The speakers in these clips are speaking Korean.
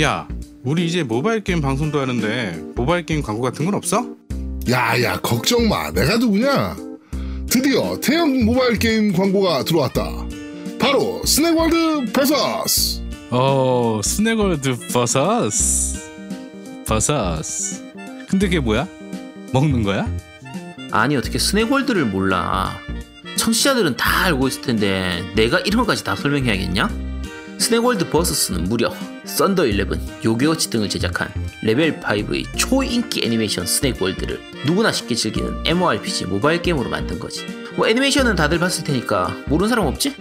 야, 우리 이제 모바일 게임 방송도 하는데 모바일 게임 광고 같은 건 없어? 야야 걱정 마 내가 누구냐 드디어 태형 모바일 게임 광고가 들어왔다 바로 스낵월드 버서스 어, 스낵월드 버서스. 버서스. 근데 그게 뭐야? 먹는 거야? 아니 어떻게 스낵월드를 몰라 청취자들은 다 알고 있을 텐데 내가 이런 것까지 다 설명해야겠냐? 스낵월드 버서스는 무려 썬더 11, 요괴워치 등을 제작한 레벨 5의 초인기 애니메이션 스낵월드를 누구나 쉽게 즐기는 MMORPG 모바일 게임으로 만든 거지 뭐 애니메이션은 다들 봤을 테니까 모르는 사람 없지?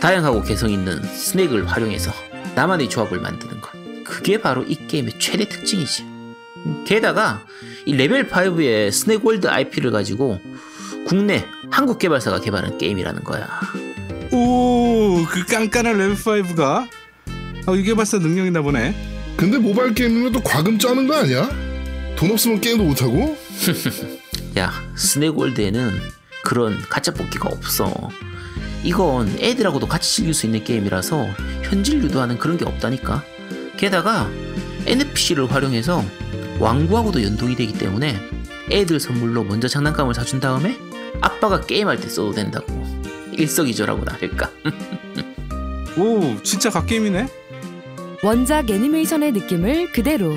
다양하고 개성 있는 스낵을 활용해서 나만의 조합을 만드는 것 그게 바로 이 게임의 최대 특징이지 게다가 이 레벨 5의 스낵월드 IP를 가지고 국내 한국 개발사가 개발한 게임이라는 거야. 오, 그 깐깐한 레벨 5가? 어, 이게 벌써 능력이 있나 보네. 근데 모바일 게임이면 또 과금 짜는 거 아니야? 돈 없으면 게임도 못 하고? 야, 스낵월드에는 그런 가짜 뽑기가 없어. 이건 애들하고도 같이 즐길 수 있는 게임이라서 현질 유도하는 그런 게 없다니까. 게다가 NPC를 활용해서 완구하고도 연동이 되기 때문에 애들 선물로 먼저 장난감을 사준 다음에 아빠가 게임할 때 써도 된다고. 일석이조라고나 할까. 오, 진짜 갓게임이네? 원작 애니메이션의 느낌을 그대로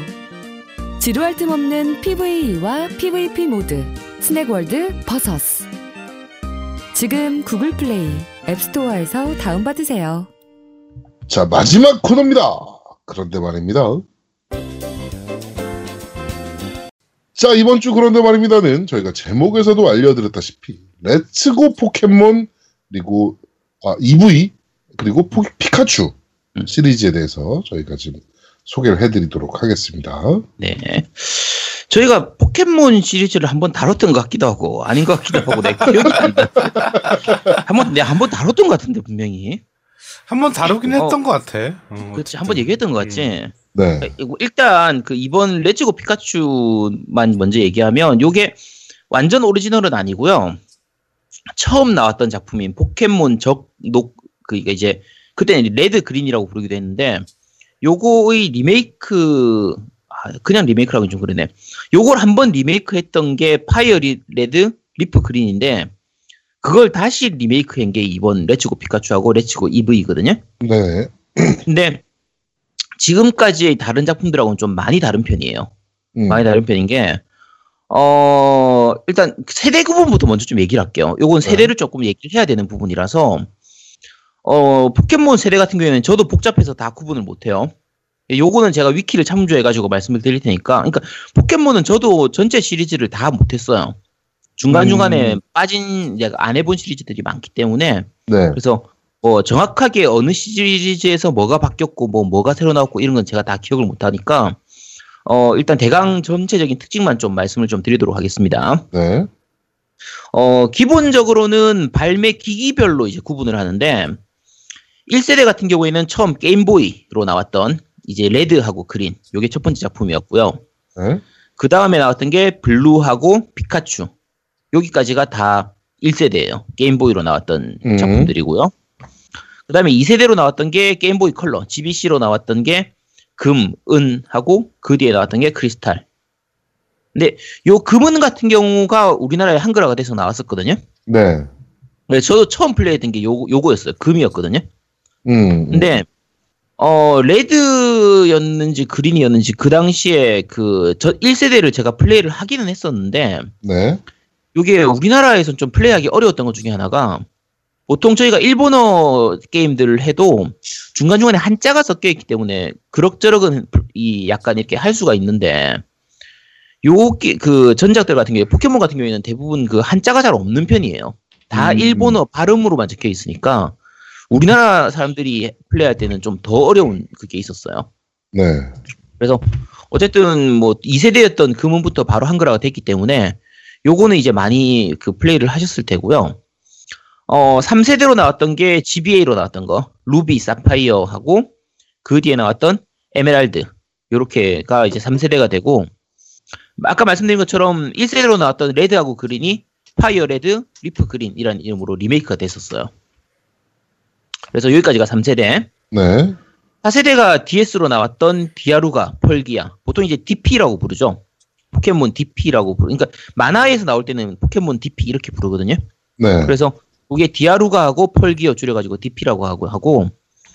지루할 틈 없는 PVE와 PVP 모드 스낵월드 버서스 지금 구글 플레이 앱스토어에서 다운받으세요. 자 마지막 코너입니다 그런데 말입니다 자 이번 주 그런데 말입니다는 저희가 제목에서도 알려드렸다시피 렛츠고 포켓몬 그리고 아, 이브이 그리고 포, 피카츄 시리즈에 대해서 저희가 지금 소개를 해드리도록 하겠습니다. 네. 저희가 포켓몬 시리즈를 한번 다뤘던 것 같기도 하고 아닌 것 같기도 하고 내 기억이 안 나. 한번 내가 한번 다뤘던 것 같은데 분명히. 한 번 다루긴 어. 했던 것 같아. 어, 그렇지 한 번 얘기했던 것 같지. 네. 이거 일단 그 이번 레츠고 피카츄만 먼저 얘기하면 요게 완전 오리지널은 아니고요. 처음 나왔던 작품인 포켓몬 적녹 그 이게 이제 그때는 레드 그린이라고 부르기도 했는데 요거의 리메이크 아, 그냥 리메이크라고 좀 그러네. 요걸 한번 리메이크 했던 게 파이어 리, 레드 리프 그린인데 그걸 다시 리메이크한 게 이번 레츠고 피카츄하고 레츠고 이브이거든요. 네. 근데 지금까지의 다른 작품들하고는 좀 많이 다른 편이에요. 음. 많이 다른 편인 게, 어, 일단 세대 구분부터 먼저 좀 얘기를 할게요. 요건 세대를 조금 얘기를 해야 되는 부분이라서, 어, 포켓몬 세대 같은 경우에는 저도 복잡해서 다 구분을 못해요. 요거는 제가 위키를 참조해가지고 말씀을 드릴 테니까, 그러니까 포켓몬은 저도 전체 시리즈를 다 못했어요. 중간중간에 빠진, 제가 안 해본 시리즈들이 많기 때문에, 네. 그래서 뭐 정확하게 어느 시리즈에서 뭐가 바뀌었고 뭐 뭐가 새로 나왔고 이런 건 제가 다 기억을 못 하니까 어 일단 대강 전체적인 특징만 좀 말씀을 좀 드리도록 하겠습니다. 네. 어 기본적으로는 발매 기기별로 이제 구분을 하는데 1세대 같은 경우에는 처음 게임보이로 나왔던 이제 레드하고 그린 요게 첫 번째 작품이었고요. 네. 그 다음에 나왔던 게 블루하고 피카츄 여기까지가 다 1세대예요. 게임보이로 나왔던 음. 작품들이고요. 그 다음에 2세대로 나왔던 게 게임보이 컬러, GBC로 나왔던 게 금, 은 하고 그 뒤에 나왔던 게 크리스탈. 근데 요 금은 같은 경우가 우리나라에 한글화가 돼서 나왔었거든요. 네. 네, 저도 처음 플레이했던 게 요, 요거였어요. 금이었거든요. 음. 근데 어 레드였는지 그린이었는지 그 당시에 그 저 1세대를 제가 플레이를 하기는 했었는데 네. 이게 우리나라에선 좀 플레이하기 어려웠던 것 중에 하나가 보통 저희가 일본어 게임들을 해도 중간중간에 한자가 섞여 있기 때문에 그럭저럭은 이 약간 이렇게 할 수가 있는데 요그 전작들 같은 경우에 포켓몬 같은 경우에는 대부분 그 한자가 잘 없는 편이에요. 다 음. 일본어 발음으로만 적혀 있으니까 우리나라 사람들이 플레이할 때는 좀 더 어려운 그게 있었어요. 네. 그래서 어쨌든 뭐 2세대였던 금은부터 바로 한글화가 됐기 때문에 요거는 이제 많이 그 플레이를 하셨을 테고요. 어, 3세대로 나왔던 게 GBA로 나왔던 거, 루비, 사파이어하고 그 뒤에 나왔던 에메랄드. 요렇게가 이제 3세대가 되고 아까 말씀드린 것처럼 1세대로 나왔던 레드하고 그린이 파이어 레드, 리프 그린이라는 이름으로 리메이크가 됐었어요. 그래서 여기까지가 3세대. 네. 4세대가 DS로 나왔던 디아루가, 펄기아. 보통 이제 DP라고 부르죠. 포켓몬 DP라고 부르. 그러니까 만화에서 나올 때는 포켓몬 DP 이렇게 부르거든요. 네. 그래서 그게 디아루가 하고 펄기아 줄여가지고 DP라고 하고 하고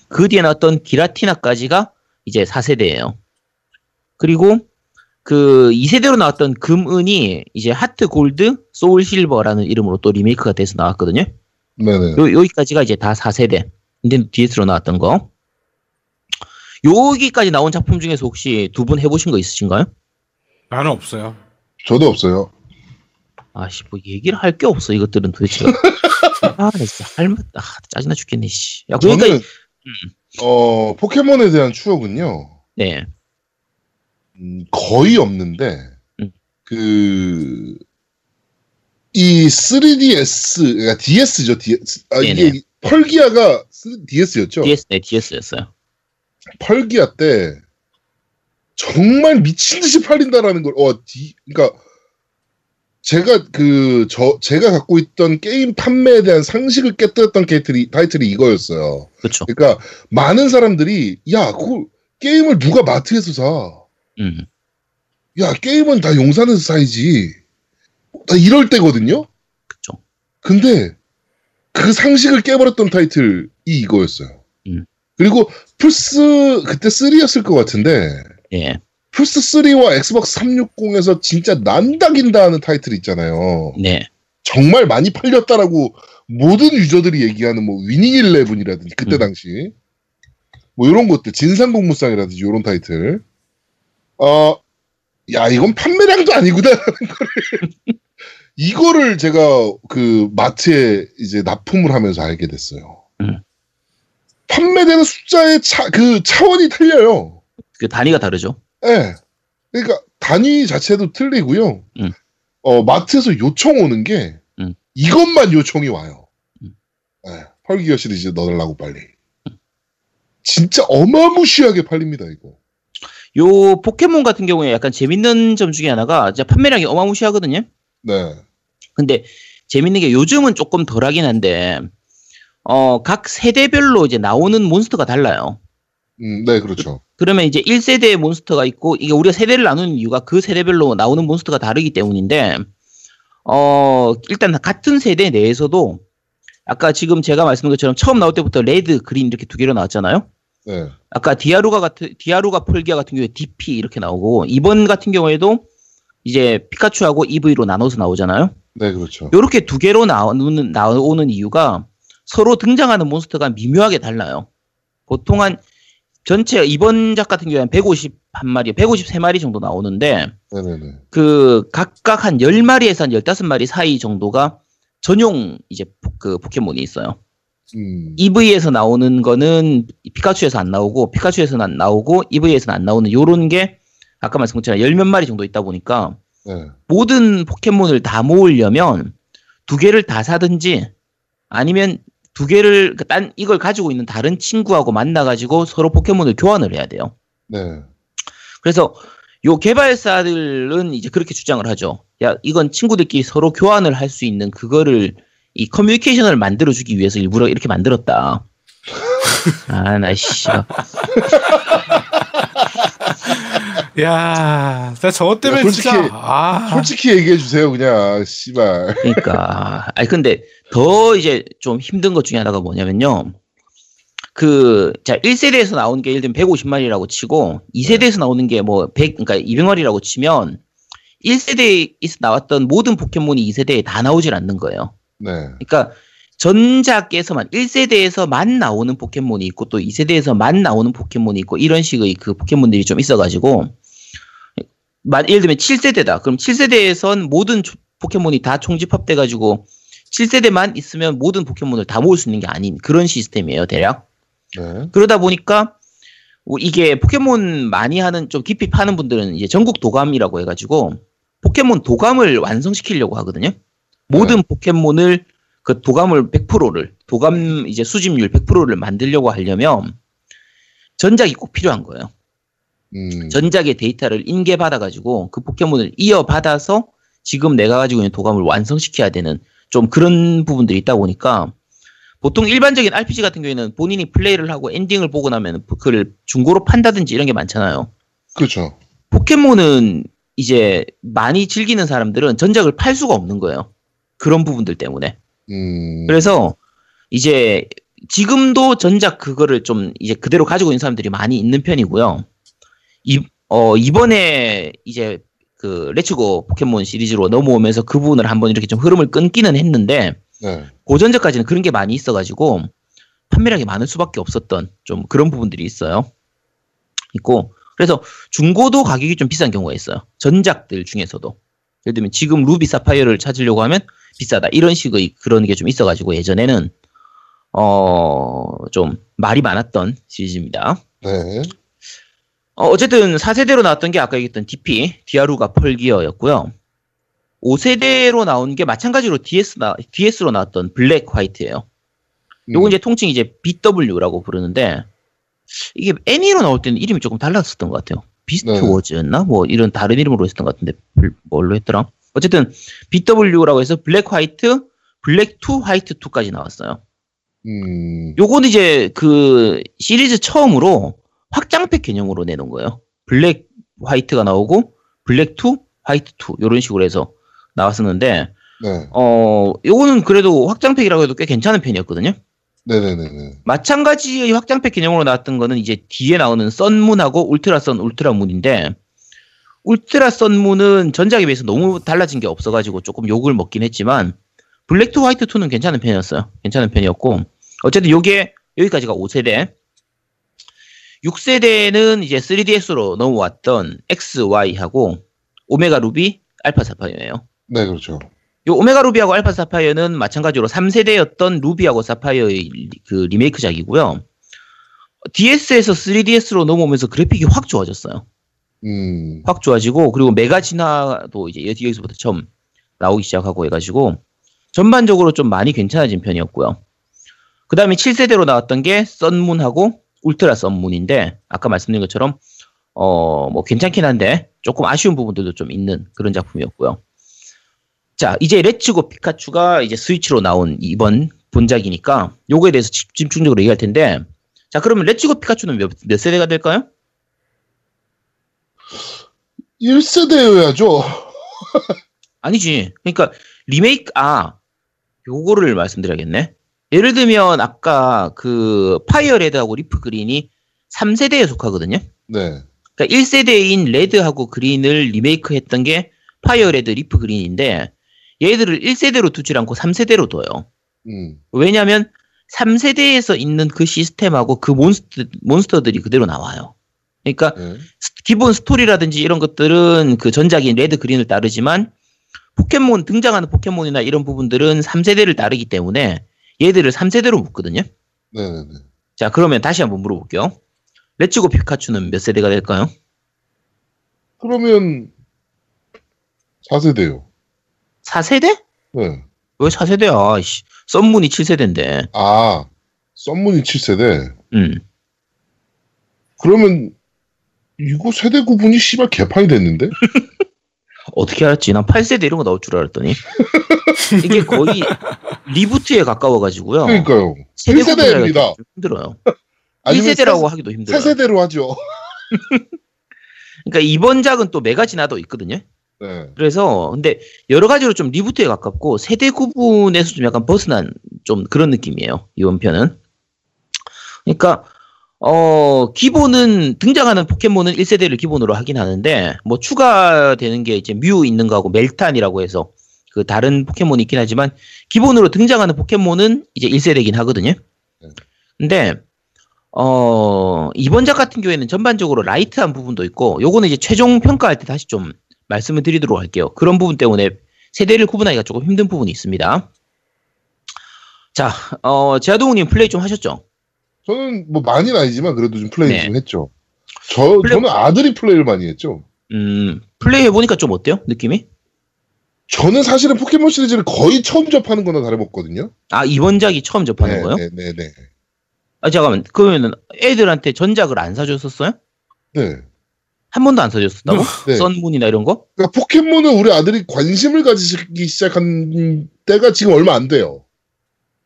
그 뒤에 나왔던 기라티나까지가 이제 4세대예요. 그리고 그 2세대로 나왔던 금은이 이제 하트 골드, 소울 실버라는 이름으로 또 리메이크가 돼서 나왔거든요. 네네. 요, 여기까지가 이제 다 4세대. 닌텐도 DS로 나왔던 거. 여기까지 나온 작품 중에서 혹시 두 분 해보신 거 있으신가요? 나는 없어요. 저도 없어요. 아씨, 뭐 얘기를 할 게 없어, 이것들은 도대체. 아, 진짜 할맛, 아, 짜증나 죽겠네, 씨. 야, 그러니까, 저는 어 포켓몬에 대한 추억은요. 네. 음, 거의 없는데 음. 그. 이 3DS, 그러니까 DS죠, DS. 아, 네네. 이게 펄기아가 DS였죠? DS, 네, DS였어요. 펄기아 때 정말 미친 듯이 팔린다라는 걸, 어, 디, 그러니까 제가 그, 저, 제가 갖고 있던 게임 판매에 대한 상식을 깨뜨렸던 타이틀이, 타이틀이 이거였어요. 그쵸. 그러니까 많은 사람들이, 야, 그 게임을 누가 마트에서 사? 음. 야, 게임은 다 용산에서 사야지. 다 이럴 때거든요? 그쵸. 근데 그 상식을 깨버렸던 타이틀이 이거였어요. 음. 그리고 플스 그때 3였을 것 같은데 예. 플스 3와 엑스박스 360에서 진짜 난다긴다 하는 타이틀 있잖아요. 네. 정말 많이 팔렸다라고 모든 유저들이 얘기하는 뭐 위닝 일레븐이라든지 그때 음. 당시 뭐 이런 것들 진상 공무상이라든지 이런 타이틀 어, 야 이건 판매량도 아니구나라는 거를 이거를 제가 그 마트에 이제 납품을 하면서 알게 됐어요. 음. 판매되는 숫자의 차, 그 차원이 틀려요. 그 단위가 다르죠. 예. 그러니까 단위 자체도 틀리고요. 음. 어, 마트에서 요청 오는 게 음. 이것만 요청이 와요. 음. 예. 펄기어 시리즈 넣으려고 빨리. 진짜 어마무시하게 팔립니다, 이거. 요 포켓몬 같은 경우에 약간 재밌는 점 중에 하나가 진짜 판매량이 어마무시하거든요. 네. 근데 재밌는 게 요즘은 조금 덜하긴 한데 어, 각 세대별로 이제 나오는 몬스터가 달라요. 음, 네, 그렇죠. 그러면 이제 1세대의 몬스터가 있고 이게 우리가 세대를 나누는 이유가 그 세대별로 나오는 몬스터가 다르기 때문인데 어, 일단 같은 세대 내에서도 아까 지금 제가 말씀드린 것처럼 처음 나올 때부터 레드, 그린 이렇게 두 개로 나왔잖아요. 네. 아까 디아루가 같은 디아루가 펄기아 같은 경우에 DP 이렇게 나오고 이번 같은 경우에도 이제 피카츄하고 이브이로 나눠서 나오잖아요. 네, 그렇죠. 이렇게 두 개로 나오는 나오는 이유가 서로 등장하는 몬스터가 미묘하게 달라요. 보통 한 전체 이번 작 같은 경우에 한 151마리, 153마리 정도 나오는데 네네네. 그 각각 한 10마리에서 한 15마리 사이 정도가 전용 이제 포- 그 포켓몬이 있어요. 음, EV에서 나오는 거는 피카츄에서 안 나오고 피카츄에서는 안 나오고 EV에서는 안 나오는 요런 게 아까 말씀드린 것처럼 열몇 마리 정도 있다 보니까 네. 모든 포켓몬을 다 모으려면 두 개를 다 사든지 아니면 두 개를 그딴 이걸 가지고 있는 다른 친구하고 만나가지고 서로 포켓몬을 교환을 해야 돼요. 네. 그래서 요 개발사들은 이제 그렇게 주장을 하죠. 야 이건 친구들끼리 서로 교환을 할 수 있는 그거를 이 커뮤니케이션을 만들어주기 위해서 일부러 이렇게 만들었다. 아, 나 씨. 야, 나 저것 때문에 야, 솔직히- 진짜 아, 솔직히 얘기해 주세요, 그냥. 씨발. 그러니까 아니 근데 더 이제 좀 힘든 것 중에 하나가 뭐냐면요. 그, 자, 1세대에서 나오는 게 예를 들면 150마리라고 치고, 2세대에서 나오는 게 뭐 100, 그러니까 200마리라고 치면, 1세대에서 나왔던 모든 포켓몬이 2세대에 다 나오질 않는 거예요. 네. 그러니까 전작에서만 1세대에서만 나오는 포켓몬이 있고 또 2세대에서만 나오는 포켓몬이 있고 이런 식의 그 포켓몬들이 좀 있어가지고 만- 예를 들면 7세대다. 그럼 7세대에선 모든 조- 포켓몬이 다 총집합돼가지고 7세대만 있으면 모든 포켓몬을 다 모을 수 있는 게 아닌 그런 시스템이에요, 대략. 네. 그러다 보니까 뭐 이게 포켓몬 많이 하는 좀 깊이 파는 분들은 이제 전국 도감이라고 해가지고 포켓몬 도감을 완성시키려고 하거든요. 모든 포켓몬을 그 도감을 100%를 도감 이제 수집률 100%를 만들려고 하려면 전작이 꼭 필요한 거예요. 음. 전작의 데이터를 인계받아가지고 그 포켓몬을 이어받아서 지금 내가 가지고 있는 도감을 완성시켜야 되는 좀 그런 부분들이 있다 보니까 보통 일반적인 RPG 같은 경우에는 본인이 플레이를 하고 엔딩을 보고 나면 그걸 중고로 판다든지 이런 게 많잖아요. 그렇죠. 포켓몬은 이제 많이 즐기는 사람들은 전작을 팔 수가 없는 거예요. 그런 부분들 때문에. 음. 그래서 이제 지금도 전작 그거를 좀 이제 그대로 가지고 있는 사람들이 많이 있는 편이고요. 이, 어, 이번에 이제 그 레츠고 포켓몬 시리즈로 넘어오면서 그 부분을 한번 이렇게 좀 흐름을 끊기는 했는데 네. 고전작까지는 그런 게 많이 있어가지고 판매량이 많을 수밖에 없었던 좀 그런 부분들이 있어요. 있고 그래서 중고도 가격이 좀 비싼 경우가 있어요. 전작들 중에서도 예를 들면 지금 루비 사파이어를 찾으려고 하면 비싸다 이런 식의 그런 게 좀 있어가지고 예전에는 어 좀 말이 많았던 시리즈입니다. 네. 어, 어쨌든 4세대로 나왔던 게 아까 얘기했던 DP, 디아루가 펄기아였고요. 5세대로 나온 게 마찬가지로 DS 나, DS로 나왔던 블랙 화이트예요. 요거 음. 이제 통칭 이제 BW라고 부르는데 이게 애니로 나올 때는 이름이 조금 달랐었던 것 같아요. 비스트 네. 워즈였나? 뭐 이런 다른 이름으로 했었던 것 같은데 불- 뭘로 했더라? 어쨌든 BW라고 해서 블랙 화이트, 블랙 2, 화이트 2까지 나왔어요. 음. 요거는 이제 그 시리즈 처음으로 확장팩 개념으로 내놓은 거예요. 블랙 화이트가 나오고 블랙 2, 화이트 2 이런 식으로 해서 나왔었는데 네. 어 요거는 그래도 확장팩이라고 해도 꽤 괜찮은 편이었거든요. 네네네네. 마찬가지의 확장팩 개념으로 나왔던 거는 이제 뒤에 나오는 썬문하고 울트라 썬 울트라 문인데 울트라 썬문은 전작에 비해서 너무 달라진 게 없어가지고 조금 욕을 먹긴 했지만 블랙 투 화이트 2는 괜찮은 편이었어요. 괜찮은 편이었고 어쨌든 요게 여기까지가 5세대 6세대는 이제 3DS로 넘어왔던 XY하고 오메가 루비 알파 사파이어예요. 네, 그렇죠. 요 오메가 루비하고 알파 사파이어는 마찬가지로 3세대였던 루비하고 사파이어의 리- 그 리메이크작이고요. DS에서 3DS로 넘어오면서 그래픽이 확 좋아졌어요. 음. 확 좋아지고 그리고 메가 진화도 이제 여기- 여기서부터 처음 나오기 시작하고 해가지고 전반적으로 좀 많이 괜찮아진 편이었고요. 그 다음에 7세대로 나왔던 게 썬문하고 울트라 썬문인데 아까 말씀드린 것처럼 어 뭐 괜찮긴 한데 조금 아쉬운 부분들도 좀 있는 그런 작품이었고요. 자 이제 레츠고 피카츄가 이제 스위치로 나온 이번 본작이니까 요거에 대해서 집- 집중적으로 얘기할 텐데 자 그러면 레츠고 피카츄는 몇, 몇 세대가 될까요? 1세대여야죠. 아니지. 그러니까 리메이크 아 요거를 말씀드려야겠네. 예를 들면 아까 그 파이어 레드하고 리프 그린이 3세대에 속하거든요. 네. 그러니까 1세대인 레드하고 그린을 리메이크했던 게 파이어 레드 리프 그린인데 얘들을 1세대로 두지 않고 3세대로 둬요. 음. 왜냐하면 3세대에서 있는 그 시스템하고 그 몬스터, 몬스터들이 그대로 나와요. 그러니까 네. 스- 기본 스토리라든지 이런 것들은 그 전작인 레드 그린을 따르지만 포켓몬 등장하는 포켓몬이나 이런 부분들은 3세대를 따르기 때문에 얘들을 3세대로 묶거든요. 네네네. 자 그러면 다시 한번 물어볼게요. 레츠고 피카츄는 몇 세대가 될까요? 그러면 4세대요. 4세대? 네. 왜 4세대야? 씨, 썸문이 7세대인데. 아, 썸문이 7세대. 음. 그러면 이거 세대 구분이 씨발 개판이 됐는데? 어떻게 알았지? 난 8세대 이런 거 나올 줄 알았더니. 이게 거의 reboot에 가까워가지고요. 그러니까요. 세대 1세대입니다. 구분하기가 좀 힘들어요. 아니면 1세대라고 하기도 힘들어요. 3세대로 하죠. 그러니까 이번 작은 또 메가 진화도 있거든요. 네. 그래서 근데 여러 가지로 좀 reboot에 가깝고 세대 구분에서 좀 약간 벗어난 좀 그런 느낌이에요. 이번 편은. 그러니까 어 기본은 등장하는 포켓몬은 1세대를 기본으로 하긴 하는데 뭐 추가되는 게 이제 뮤 있는 거하고 멜탄이라고 해서 그 다른 포켓몬이 있긴 하지만 기본으로 등장하는 포켓몬은 이제 1세대긴 하거든요. 근데 어 이번 작 같은 경우에는 전반적으로 light한 부분도 있고 요거는 이제 최종 평가할 때 다시 좀 말씀을 드리도록 할게요. 그런 부분 때문에 세대를 구분하기가 조금 힘든 부분이 있습니다. 자, 어, 제아동우님 플레이 좀 하셨죠? 저는 뭐 많이는 아니지만 그래도 좀 플레이 네. 좀 했죠. 저, 플레이- 저는 아들이 플레이를 많이 했죠. 음, 플레이 해보니까 좀 어때요? 느낌이? 저는 사실은 포켓몬 시리즈를 거의 처음 접하는 거나 다름없거든요. 아, 이번 작이 처음 접하는 네, 거예요? 네, 네, 네. 아, 잠깐만. 그러면은 애들한테 전작을 안 사줬었어요? 네. 한 번도 안 사줬었다고? 네. 썬문이나 이런 거? 그러니까 포켓몬은 우리 아들이 관심을 가지기 시작한 때가 지금 얼마 안 돼요.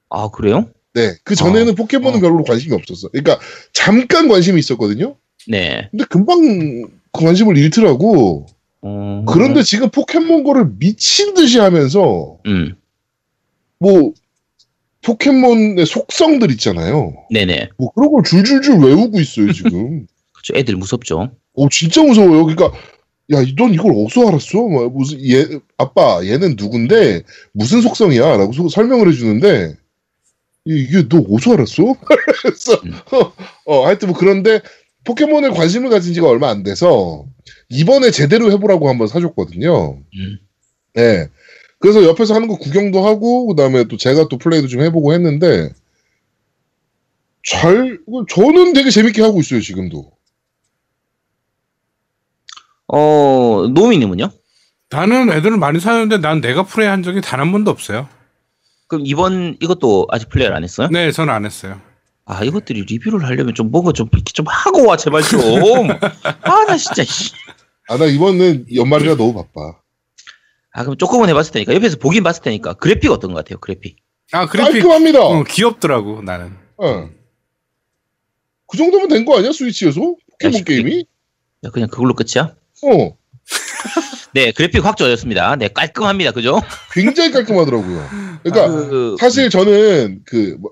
아 그래요? 네. 그 전에는 어. 포켓몬은 어. 별로 관심이 없었어. 그러니까 잠깐 관심이 있었거든요. 네. 근데 금방 관심을 잃더라고. 어... 그런데 지금 포켓몬고를 미친 듯이 하면서 음, 뭐 포켓몬의 속성들 있잖아요. 네네. 뭐 그런 걸 줄줄줄 외우고 있어요 지금. 그쵸. 애들 무섭죠. 오 진짜 무서워요. 그러니까 야 넌 이걸 어디서 알았어? 뭐 무슨 얘 아빠 얘는 누군데 무슨 속성이야?라고 소- 설명을 해주는데 이- 이게 너 어디서 알았어? 그래서 음. 어 하여튼 뭐 그런데 포켓몬에 관심을 가진 지가 얼마 안 돼서 이번에 제대로 해보라고 한번 사줬거든요. 음. 네. 그래서 옆에서 하는 거 구경도 하고 그다음에 또 제가 또 플레이도 좀 해보고 했는데 잘 저는 되게 재밌게 하고 있어요 지금도. 어, 노미님은요? 나는 애들을 많이 사는데 난 내가 플레이한 적이 단 한 번도 없어요. 그럼 이번 이것도 아직 플레이를 안 했어요? 네, 저는 안 했어요. 아 이것들이 리뷰를 하려면 좀 뭔가 좀 이렇게 좀 하고 와 제발 좀. 아 나 진짜. 씨. 아나 이번은 연말이라 너무 바빠. 아 그럼 조금은 해봤을 테니까 옆에서 보긴 봤을 테니까 그래픽 어떤 것 같아요? 그래픽. 아, 그래픽 깔끔합니다. 어, 귀엽더라고 나는. 어. 그 정도면 된 거 아니야 스위치에서 포켓몬 야, 게임이? 야, 그냥 그걸로 끝이야? 어, 네 그래픽 확 좋아졌습니다. 네 깔끔합니다. 그죠? 굉장히 깔끔하더라고요. 그러니까 그, 사실 저는 그 뭐,